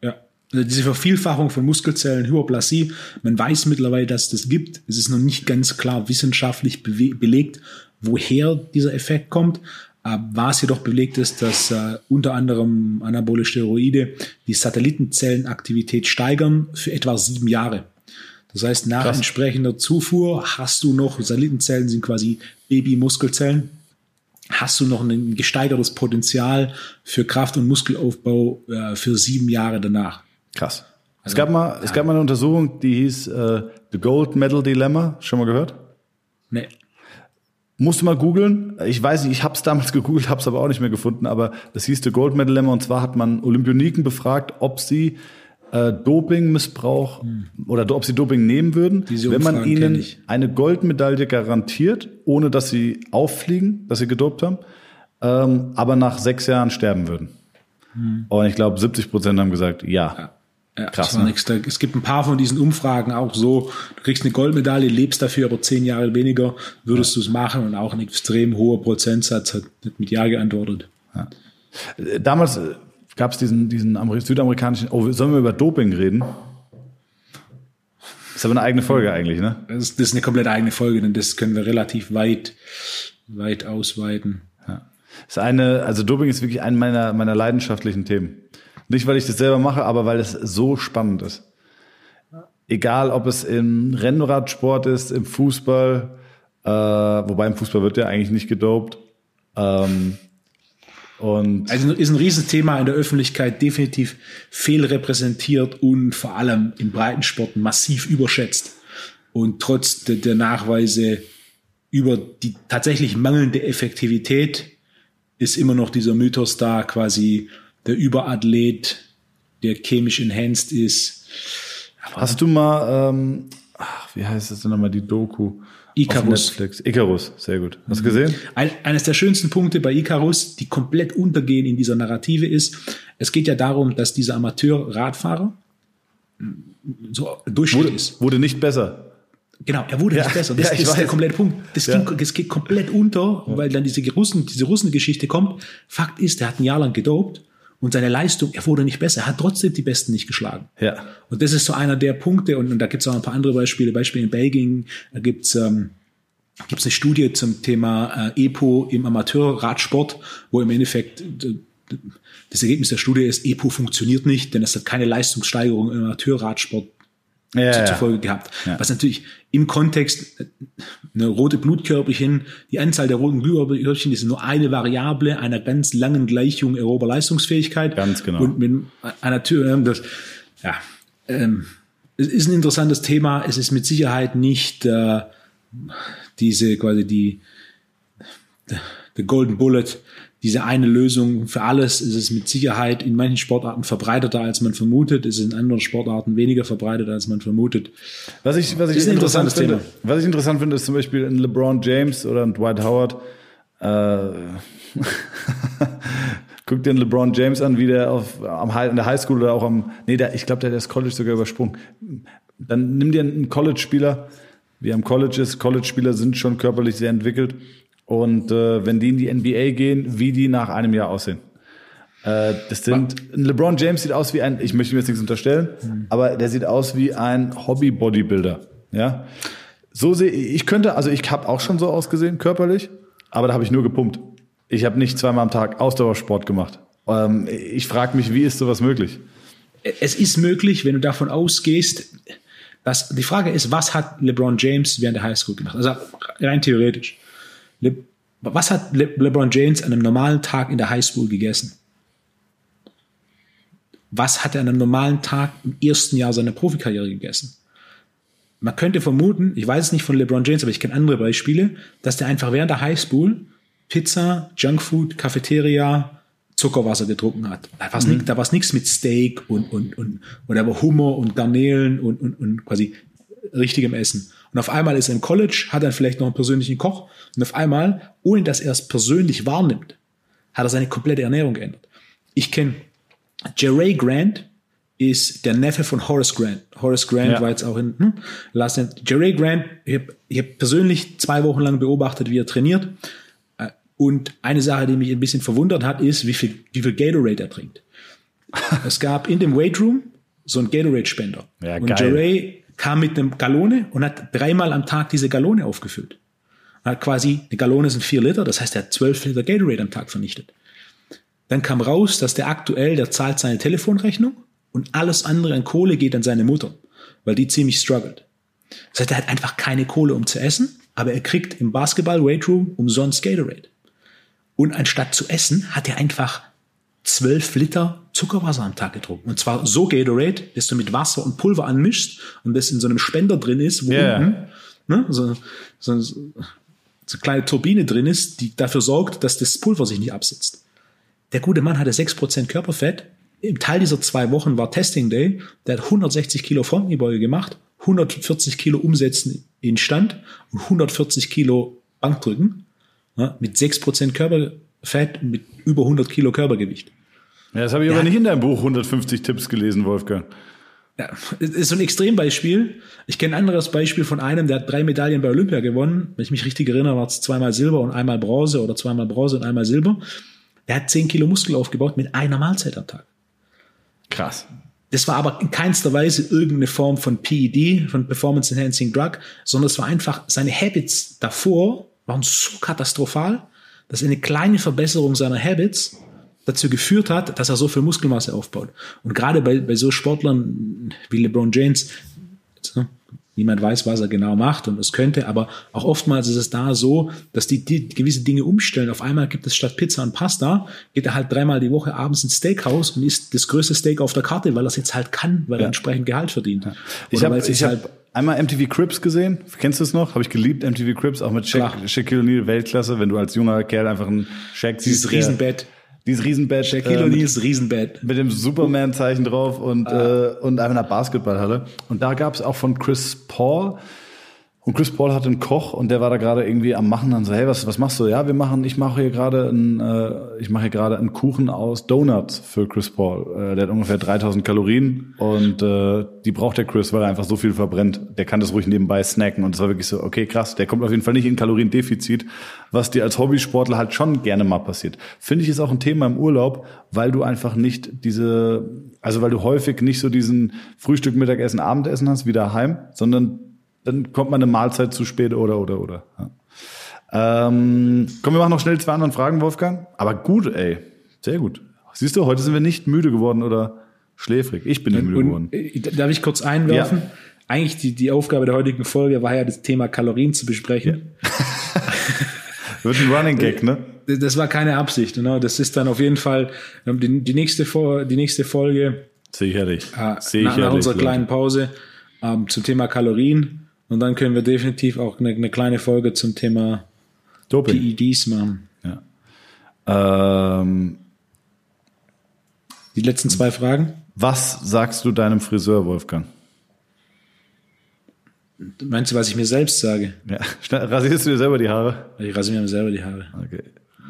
Ja, also diese Vervielfachung von Muskelzellen, Hyperplasie, man weiß mittlerweile, dass es das gibt. Es ist noch nicht ganz klar wissenschaftlich belegt, woher dieser Effekt kommt. Was jedoch belegt ist, dass äh, unter anderem anabole Steroide die Satellitenzellenaktivität steigern für etwa sieben Jahre. Das heißt, nach Krass. entsprechender Zufuhr hast du noch, Satellitenzellen sind quasi Babymuskelzellen, hast du noch ein gesteigertes Potenzial für Kraft- und Muskelaufbau äh, für sieben Jahre danach. Krass. Also, es gab mal, ja. es gab mal eine Untersuchung, die hieß äh, The Gold Medal Dilemma. Schon mal gehört? Nee. Musst du mal googeln. Ich weiß nicht, ich habe es damals *laughs* gegoogelt, habe es aber auch nicht mehr gefunden. Aber das hieß The Gold Medal Dilemma und zwar hat man Olympioniken befragt, ob sie äh, Dopingmissbrauch hm. oder ob sie Doping nehmen würden, Diese wenn man ihnen eine Goldmedaille garantiert, ohne dass sie auffliegen, dass sie gedopt haben. ähm, aber nach sechs Jahren sterben würden. Mhm. Und ich glaube, 70 Prozent haben gesagt, ja. ja. Ja, Krass. Ne? Es gibt ein paar von diesen Umfragen auch so, du kriegst eine Goldmedaille, lebst dafür aber zehn Jahre weniger, würdest ja. du es machen und auch ein extrem hoher Prozentsatz hat mit Ja geantwortet. Ja. Damals äh, gab es diesen, diesen südamerikanischen, oh, sollen wir über Doping reden? Das ist aber eine eigene Folge eigentlich, ne? Das ist, das ist eine komplett eigene Folge, denn das können wir relativ weit, weit ausweiten. Ja. Das ist eine, also Doping ist wirklich eine meiner, meiner leidenschaftlichen Themen. Nicht, weil ich das selber mache, aber weil es so spannend ist. Egal, ob es im Rennradsport ist, im Fußball, äh, wobei im Fußball wird ja eigentlich nicht gedopt. Ähm, und also ist ein Riesenthema in der Öffentlichkeit, definitiv fehlrepräsentiert und vor allem im Breitensport massiv überschätzt. Und trotz der, Nachweise über die tatsächlich mangelnde Effektivität ist immer noch dieser Mythos da, quasi der Überathlet, der chemisch enhanced ist. Aber Hast du mal, ähm, wie heißt das denn nochmal, die Doku? Icarus. Netflix. Icarus, sehr gut. Hast du gesehen? Ein, eines der schönsten Punkte bei Icarus, die komplett untergehen in dieser Narrative ist, es geht ja darum, dass dieser Amateur-Radfahrer so Durchschnitt wurde, ist. Wurde nicht besser. Genau, er wurde ja, nicht besser. Das, ja, ist der komplette Punkt. Das, ja. ging, das geht komplett unter, weil dann diese Russen, diese Russengeschichte kommt. Fakt ist, er hat ein Jahr lang gedopt und seine Leistung, er wurde nicht besser, er hat trotzdem die Besten nicht geschlagen. Ja. Und das ist so einer der Punkte, und, und da gibt es auch ein paar andere Beispiele, Beispiele in Belgien, da gibt's ähm, gibt's eine Studie zum Thema äh, EPO im Amateurradsport, wo im Endeffekt äh, das Ergebnis der Studie ist, EPO funktioniert nicht, denn es hat keine Leistungssteigerung im Amateurradsport ja, zu, zur Folge gehabt. Ja. Was natürlich im Kontext äh, eine rote Blutkörperchen, die Anzahl der roten Blutkörperchen ist nur eine Variable einer ganz langen Gleichung aerober Leistungsfähigkeit. Ganz genau. Und mit einer Tür, ähm, das, ja, ähm, es ist ein interessantes Thema. Es ist mit Sicherheit nicht äh, diese quasi die the Golden Bullet diese eine Lösung für alles ist es mit Sicherheit in manchen Sportarten verbreiteter, als man vermutet. Es ist in anderen Sportarten weniger verbreitet, als man vermutet. Was ich, was ich interessant finde, Thema. was ich interessant finde, ist zum Beispiel ein LeBron James oder ein Dwight Howard. Äh, *laughs* Guck dir den LeBron James an, wie der auf, am, in der Highschool oder auch am, nee, der, ich glaube, der hat das College sogar übersprungen. Dann nimm dir einen College-Spieler, wie am College ist. College-Spieler sind schon körperlich sehr entwickelt und äh, wenn die in die NBA gehen, wie die nach einem Jahr aussehen. Äh, das sind LeBron James sieht aus wie ein, ich möchte mir jetzt nichts unterstellen, mhm. aber der sieht aus wie ein Hobby-Bodybuilder. Ja, so sehe ich könnte, also ich habe auch schon so ausgesehen körperlich, aber da habe ich nur gepumpt. Ich habe nicht zweimal am Tag Ausdauersport gemacht. Ähm, ich frage mich, wie ist sowas möglich? Es ist möglich, wenn du davon ausgehst, dass die Frage ist, was hat LeBron James während der Highschool gemacht? Also rein theoretisch. Le was hat Le LeBron James an einem normalen Tag in der Highschool gegessen? Was hat er an einem normalen Tag im ersten Jahr seiner Profikarriere gegessen? Man könnte vermuten, ich weiß es nicht von LeBron James, aber ich kenne andere Beispiele, dass der einfach während der Highschool Pizza, Junkfood, Cafeteria, Zuckerwasser getrunken hat. Da war es mhm. Nicht, nichts mit Steak und, und, und, oder aber Hummer und Garnelen und, und, und quasi richtigem Essen. Und auf einmal ist er im College, hat er vielleicht noch einen persönlichen Koch und auf einmal, ohne dass er es persönlich wahrnimmt, hat er seine komplette Ernährung geändert. Ich kenne Jerry Grant, ist der Neffe von Horace Grant. Horace Grant ja. war jetzt auch in hm, Last End. Jerry Grant, ich habe hab persönlich zwei Wochen lang beobachtet, wie er trainiert. Äh, und eine Sache, die mich ein bisschen verwundert hat, ist, wie viel, wie viel Gatorade er trinkt. *laughs* es gab in dem Weight Room so einen Gatorade-Spender. Ja, und Jerry kam mit einem Gallone und hat dreimal am Tag diese Gallone aufgefüllt. Er hat quasi, eine Gallone sind vier Liter, das heißt, er hat zwölf Liter Gatorade am Tag vernichtet. Dann kam raus, dass der aktuell, der zahlt seine Telefonrechnung und alles andere an Kohle geht an seine Mutter, weil die ziemlich struggelt. Das heißt, er hat einfach keine Kohle, um zu essen, aber er kriegt im Basketball-Weight-Room umsonst Gatorade. Und anstatt zu essen, hat er einfach zwölf Liter Zuckerwasser am Tag getrunken. Und zwar so Gatorade, dass du mit Wasser und Pulver anmischst und das in so einem Spender drin ist, wo yeah. unten ne, so, so, so eine kleine Turbine drin ist, die dafür sorgt, dass das Pulver sich nicht absetzt. Der gute Mann hatte sechs Prozent Körperfett. Im Teil dieser zwei Wochen war Testing Day. Der hat 160 Kilo Frontkniebeuge gemacht, 140 Kilo Umsetzen in Stand und 140 Kilo Bankdrücken. Ja, mit sechs Prozent Körper, Fett mit über 100 Kilo Körpergewicht. Ja, das habe ich ja. aber nicht in deinem Buch 150 Tipps gelesen, Wolfgang. Ja, das ist so ein Extrembeispiel. Ich kenne ein anderes Beispiel von einem, der hat drei Medaillen bei Olympia gewonnen. Wenn ich mich richtig erinnere, war es zweimal Silber und einmal Bronze oder zweimal Bronze und einmal Silber. Der hat 10 Kilo Muskel aufgebaut mit einer Mahlzeit am Tag. Krass. Das war aber in keinster Weise irgendeine Form von PED, von Performance Enhancing Drug, sondern es war einfach, seine Habits davor waren so katastrophal, dass eine kleine Verbesserung seiner Habits dazu geführt hat, dass er so viel Muskelmasse aufbaut. Und gerade bei, bei so Sportlern wie LeBron James, niemand weiß, was er genau macht und es könnte, aber auch oftmals ist es da so, dass die, die gewisse Dinge umstellen. Auf einmal gibt es statt Pizza und Pasta, geht er halt dreimal die Woche abends ins Steakhouse und isst das größte Steak auf der Karte, weil er es jetzt halt kann, weil ja. er entsprechend Gehalt verdient. Ja. Ich habe halt einmal MTV Crips gesehen. Kennst du es noch? Habe ich geliebt, MTV Crips, auch mit Sha Shaquille O'Neal, Weltklasse, wenn du als junger Kerl einfach einen Shaq siehst. Dieses Riesenbett. Dieses Riesenbett. Shaquille äh, O'Neals Riesenbett. Mit dem Superman-Zeichen drauf und, ah. äh, und einfach einer Basketballhalle. Und da gab es auch von Chris Paul und Chris Paul hatte einen Koch und der war da gerade irgendwie am Machen dann so, hey, was, was machst du? Ja, wir machen, ich mache hier gerade einen, äh, ich mache hier gerade einen Kuchen aus Donuts für Chris Paul. Äh, der hat ungefähr 3000 Kalorien und äh, die braucht der Chris, weil er einfach so viel verbrennt. Der kann das ruhig nebenbei snacken und es war wirklich so, okay, krass, der kommt auf jeden Fall nicht in Kaloriendefizit, was dir als Hobbysportler halt schon gerne mal passiert. Finde ich ist auch ein Thema im Urlaub, weil du einfach nicht diese, also weil du häufig nicht so diesen Frühstück, Mittagessen, Abendessen hast wie daheim, sondern dann kommt man eine Mahlzeit zu spät oder, oder, oder. Ja. Ähm, komm, wir machen noch schnell zwei andere Fragen, Wolfgang. Aber gut, ey. Sehr gut. Siehst du, heute sind wir nicht müde geworden oder schläfrig. Ich bin nicht müde geworden. Äh, darf ich kurz einwerfen? Ja. Eigentlich die, die Aufgabe der heutigen Folge war ja das Thema Kalorien zu besprechen. Ja. *laughs* Wird ein Running Gag, ne? Das war keine Absicht, genau. Das ist dann auf jeden Fall ähm, die, die nächste, die nächste Folge. Sicherlich. Äh, Sicherlich nach, nach unserer kleinen Pause ähm, zum Thema Kalorien. Und dann können wir definitiv auch eine, eine kleine Folge zum Thema Doping. PEDs machen. Ja. Ähm, die letzten zwei Fragen. Was sagst du deinem Friseur, Wolfgang? Meinst du, was ich mir selbst sage? Ja. *laughs* Rasierst du dir selber die Haare? Ich rasiere mir selber die Haare. Okay.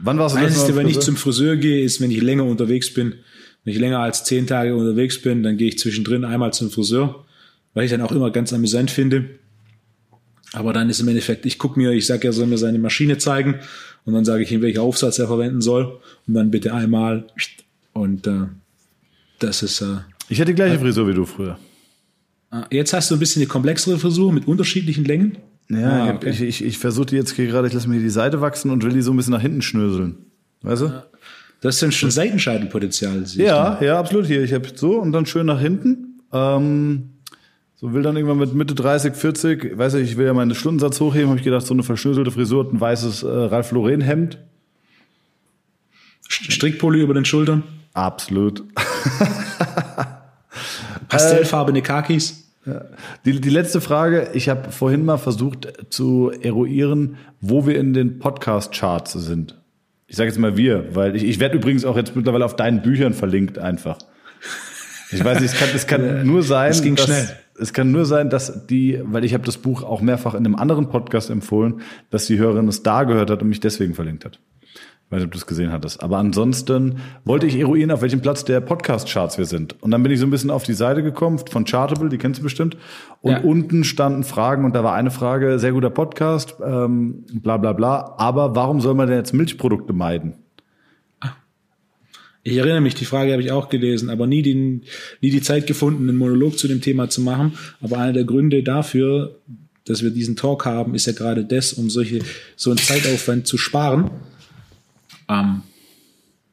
Wann warst du das Einzige, wenn ich zum Friseur gehe, ist, wenn ich länger unterwegs bin. Wenn ich länger als zehn Tage unterwegs bin, dann gehe ich zwischendrin einmal zum Friseur, weil ich dann auch immer ganz amüsant finde. Aber dann ist im Endeffekt, ich gucke mir, ich sage, er soll mir seine Maschine zeigen und dann sage ich ihm, welchen Aufsatz er verwenden soll und dann bitte einmal und äh, das ist. Äh, ich hatte die gleiche Frisur wie du früher. Ah, jetzt hast du ein bisschen eine komplexere Frisur mit unterschiedlichen Längen. Ja, ah, okay. ich, ich, ich versuche die jetzt gerade, ich lasse mir die Seite wachsen und will die so ein bisschen nach hinten schnöseln. Weißt du? Das ist dann schon Seitenscheidenpotenzial. Ja, ja, absolut. Hier, ich habe so und dann schön nach hinten. Ähm, so will dann irgendwann mit Mitte 30, 40, weiß ich, ich will ja meinen Stundensatz hochheben, habe ich gedacht, so eine verschnöselte Frisur, ein weißes äh, Ralph Lauren Hemd. Strickpulli über den Schultern? Absolut. *laughs* Pastellfarbene Kakis? Die, die letzte Frage, ich habe vorhin mal versucht zu eruieren, wo wir in den Podcast-Charts sind. Ich sage jetzt mal wir, weil ich, ich werde übrigens auch jetzt mittlerweile auf deinen Büchern verlinkt einfach. Ich weiß nicht, es kann, es kann *laughs* nur sein, es ging dass, schnell es kann nur sein, dass die, weil ich habe das Buch auch mehrfach in einem anderen Podcast empfohlen, dass die Hörerin es da gehört hat und mich deswegen verlinkt hat. Ich weiß nicht, ob du es gesehen hattest. Aber ansonsten wollte ich eruieren, auf welchem Platz der Podcast-Charts wir sind. Und dann bin ich so ein bisschen auf die Seite gekommen von Chartable, die kennst du bestimmt. Und ja. unten standen Fragen und da war eine Frage, sehr guter Podcast, ähm, bla bla bla. Aber warum soll man denn jetzt Milchprodukte meiden? Ich erinnere mich, die Frage habe ich auch gelesen, aber nie, den, nie die Zeit gefunden, einen Monolog zu dem Thema zu machen. Aber einer der Gründe dafür, dass wir diesen Talk haben, ist ja gerade das, um solche, so einen Zeitaufwand zu sparen. Ähm,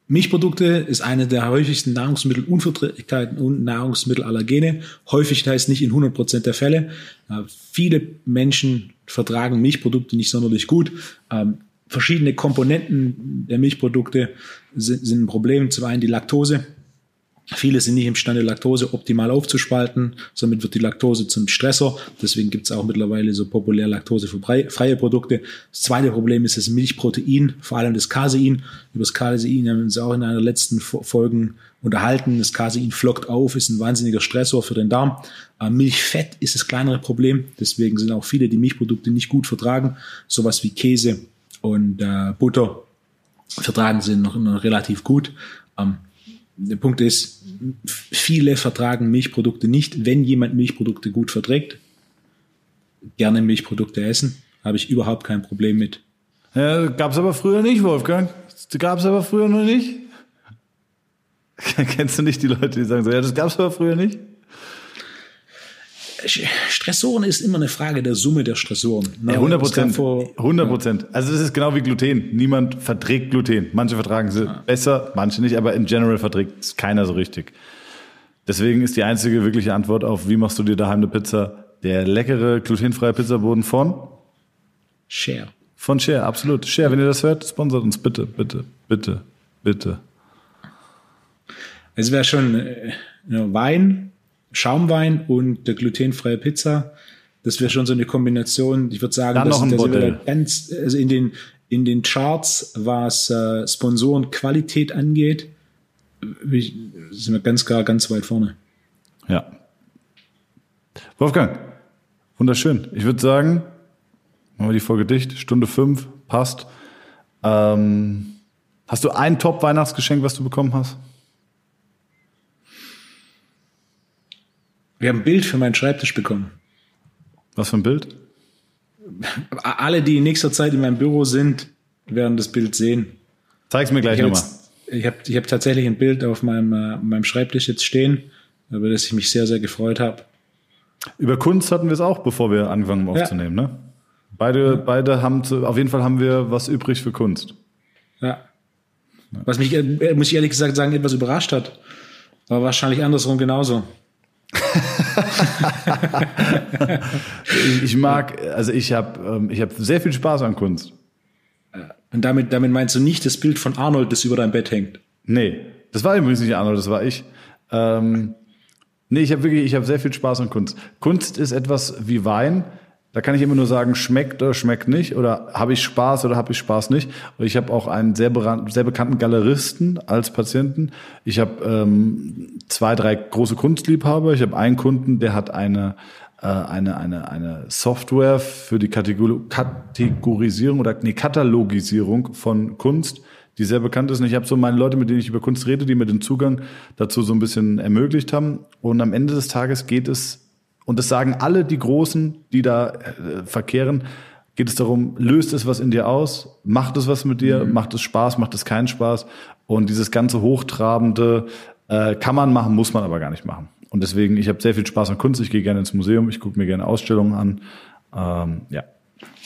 Milchprodukte ist eine der häufigsten Nahrungsmittelunverträglichkeiten und Nahrungsmittelallergene. Häufig heißt nicht in 100% der Fälle. Äh, viele Menschen vertragen Milchprodukte nicht sonderlich gut. Ähm, verschiedene Komponenten der Milchprodukte sind, sind ein Problem. Zum einen die Laktose. Viele sind nicht imstande, Laktose optimal aufzuspalten. Somit wird die Laktose zum Stressor. Deswegen gibt es auch mittlerweile so populär laktosefreie Produkte. Das zweite Problem ist das Milchprotein, vor allem das Casein. Über das Casein haben wir uns auch in einer letzten Folgen unterhalten. Das Casein flockt auf, ist ein wahnsinniger Stressor für den Darm. Milchfett ist das kleinere Problem. Deswegen sind auch viele, die Milchprodukte nicht gut vertragen. Sowas wie Käse und äh, Butter vertragen sie noch, noch relativ gut. Ähm, der Punkt ist, viele vertragen Milchprodukte nicht. Wenn jemand Milchprodukte gut verträgt, gerne Milchprodukte essen, habe ich überhaupt kein Problem mit. Ja, gab's aber früher nicht, Wolfgang. Gab's aber früher noch nicht. *laughs* Kennst du nicht die Leute, die sagen so, ja, das gab's aber früher nicht? Stressoren ist immer eine Frage der Summe der Stressoren. Ja, 100 Prozent. 100 Prozent. Also das ist genau wie Gluten. Niemand verträgt Gluten. Manche vertragen sie ja. besser, manche nicht, aber in general verträgt es keiner so richtig. Deswegen ist die einzige wirkliche Antwort auf, wie machst du dir daheim eine Pizza, der leckere glutenfreie Pizzaboden von Share. Von Share, absolut. Share, wenn ihr das hört, sponsert uns bitte, bitte, bitte, bitte. Es wäre schon äh, Wein, Schaumwein und der glutenfreie Pizza. Das wäre schon so eine Kombination. Ich würde sagen, Dann dass, noch ein Modell. ganz, also in den in den Charts, was äh, Sponsorenqualität angeht, sind wir ganz klar ganz weit vorne. Ja. Wolfgang, wunderschön. Ich würde sagen, machen wir die Folge dicht. Stunde fünf, passt. Ähm, hast du ein Top-Weihnachtsgeschenk, was du bekommen hast? Wir haben ein Bild für meinen Schreibtisch bekommen. Was für ein Bild? Alle, die in nächster Zeit in meinem Büro sind, werden das Bild sehen. Zeig's mir gleich nochmal. Ich habe ich hab tatsächlich ein Bild auf meinem, äh, meinem Schreibtisch jetzt stehen, über das ich mich sehr, sehr gefreut habe. Über Kunst hatten wir es auch, bevor wir angefangen haben aufzunehmen, ja. ne? Beide, ja. beide haben zu, auf jeden Fall haben wir was übrig für Kunst. Ja. Was mich, äh, muss ich ehrlich gesagt sagen, etwas überrascht hat. War wahrscheinlich andersrum genauso. Ich mag, also ich habe ähm, ich hab sehr viel Spaß an Kunst. Und damit, damit meinst du nicht das Bild von Arnold, das über deinem Bett hängt? Nee, das war übrigens nicht Arnold, das war ich. Ähm, nee, ich habe wirklich, ich habe sehr viel Spaß an Kunst. Kunst ist etwas wie Wein. Da kann ich immer nur sagen, schmeckt oder schmeckt nicht oder habe ich Spaß oder habe ich Spaß nicht. Und ich habe auch einen sehr, sehr bekannten Galeristen als Patienten. Ich habe ähm, zwei, drei große Kunstliebhaber. Ich habe einen Kunden, der hat eine äh, eine, eine, eine Software für die Kategorisierung oder nee, Katalogisierung von Kunst, die sehr bekannt ist. Und ich habe so meine Leute, mit denen ich über Kunst rede, die mir den Zugang dazu so ein bisschen ermöglicht haben. Und am Ende des Tages geht es und das sagen alle die Großen, die da äh, verkehren, geht es darum, löst es was in dir aus, macht es was mit dir, mhm. macht es Spaß, macht es keinen Spaß. Und dieses ganze Hochtrabende äh, kann man machen, muss man aber gar nicht machen. Und deswegen, ich habe sehr viel Spaß an Kunst, ich gehe gerne ins Museum, ich gucke mir gerne Ausstellungen an. Ähm, ja.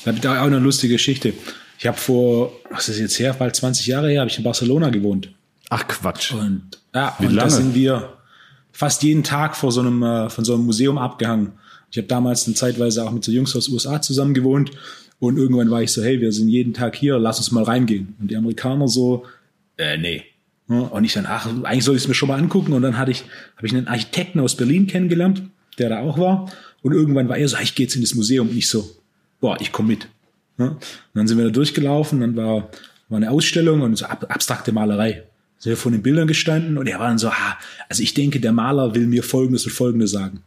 Da habe ich auch eine lustige Geschichte. Ich habe vor, was ist jetzt her, bald 20 Jahre her, habe ich in Barcelona gewohnt. Ach Quatsch. Und, ja, Wie und lange? da sind wir, fast jeden Tag vor so einem, äh, von so einem Museum abgehangen. Ich habe damals eine Zeitweise auch mit so Jungs aus USA zusammen gewohnt und irgendwann war ich so, hey, wir sind jeden Tag hier, lass uns mal reingehen. Und die Amerikaner so, äh, nee. Und ich dann, ach, eigentlich soll ich es mir schon mal angucken. Und dann hatte ich, habe ich einen Architekten aus Berlin kennengelernt, der da auch war. Und irgendwann war er so, ich gehe jetzt in das Museum. Und ich so, boah, ich komme mit. Und dann sind wir da durchgelaufen, dann war, war eine Ausstellung und so abstrakte Malerei sind wir vor den Bildern gestanden und er war dann so, ah, also ich denke, der Maler will mir Folgendes und Folgendes sagen.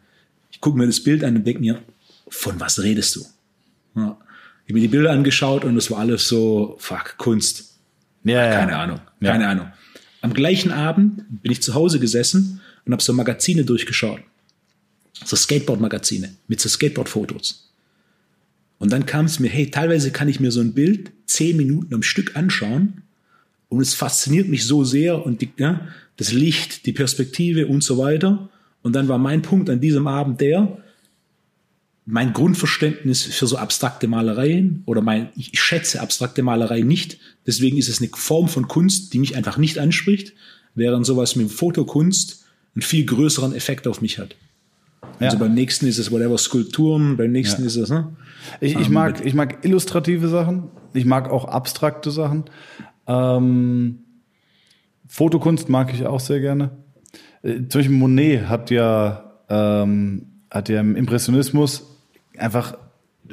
Ich gucke mir das Bild an und denke mir, von was redest du? Ja. Ich habe mir die Bilder angeschaut und das war alles so, fuck, Kunst. Ja, keine ja. Ahnung, keine ja. Ahnung. Am gleichen Abend bin ich zu Hause gesessen und habe so Magazine durchgeschaut. So Skateboard-Magazine mit so Skateboard-Fotos. Und dann kam es mir, hey, teilweise kann ich mir so ein Bild zehn Minuten am Stück anschauen und es fasziniert mich so sehr und die, ja, das Licht, die Perspektive und so weiter. Und dann war mein Punkt an diesem Abend der, mein Grundverständnis für so abstrakte Malereien oder mein, ich schätze abstrakte Malerei nicht. Deswegen ist es eine Form von Kunst, die mich einfach nicht anspricht, während sowas mit Fotokunst einen viel größeren Effekt auf mich hat. Ja. Also beim nächsten ist es whatever Skulpturen, beim nächsten ja. ist es, ne? Ich, ich, mag, ich mag illustrative Sachen, ich mag auch abstrakte Sachen. Ähm, Fotokunst mag ich auch sehr gerne. Äh, zum Beispiel Monet hat ja, ähm, hat ja im Impressionismus einfach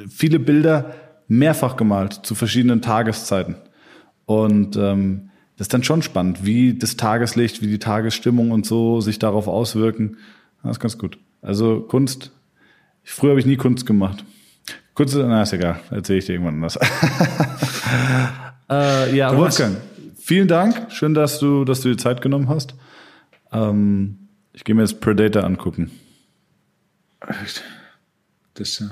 viele Bilder mehrfach gemalt zu verschiedenen Tageszeiten. Und ähm, das ist dann schon spannend, wie das Tageslicht, wie die Tagesstimmung und so sich darauf auswirken. Das ist ganz gut. Also Kunst, früher habe ich nie Kunst gemacht. Kunst, na ist egal, erzähle ich dir irgendwann anders. *laughs* Äh, ja, Thomas, Wolfgang, vielen Dank. Schön, dass du, dass du dir Zeit genommen hast. Ähm, ich gehe mir jetzt Predator angucken. Das ja.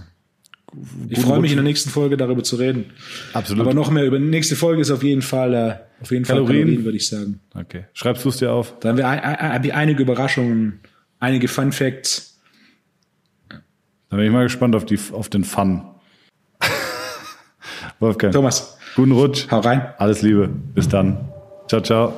Ich freue mich in der nächsten Folge darüber zu reden. Absolut. Aber noch mehr über die nächste Folge ist auf jeden Fall, äh, auf jeden Kalorien. Fall Kalorien, würde ich sagen. Okay. Schreibst du es dir auf? Da haben wir, ein, ein, einige Überraschungen, einige Fun Facts. Da bin ich mal gespannt auf, die, auf den Fun. *laughs* Wolfgang. Thomas. Guten Rutsch. Hau rein. Alles Liebe. Bis dann. Ciao, ciao.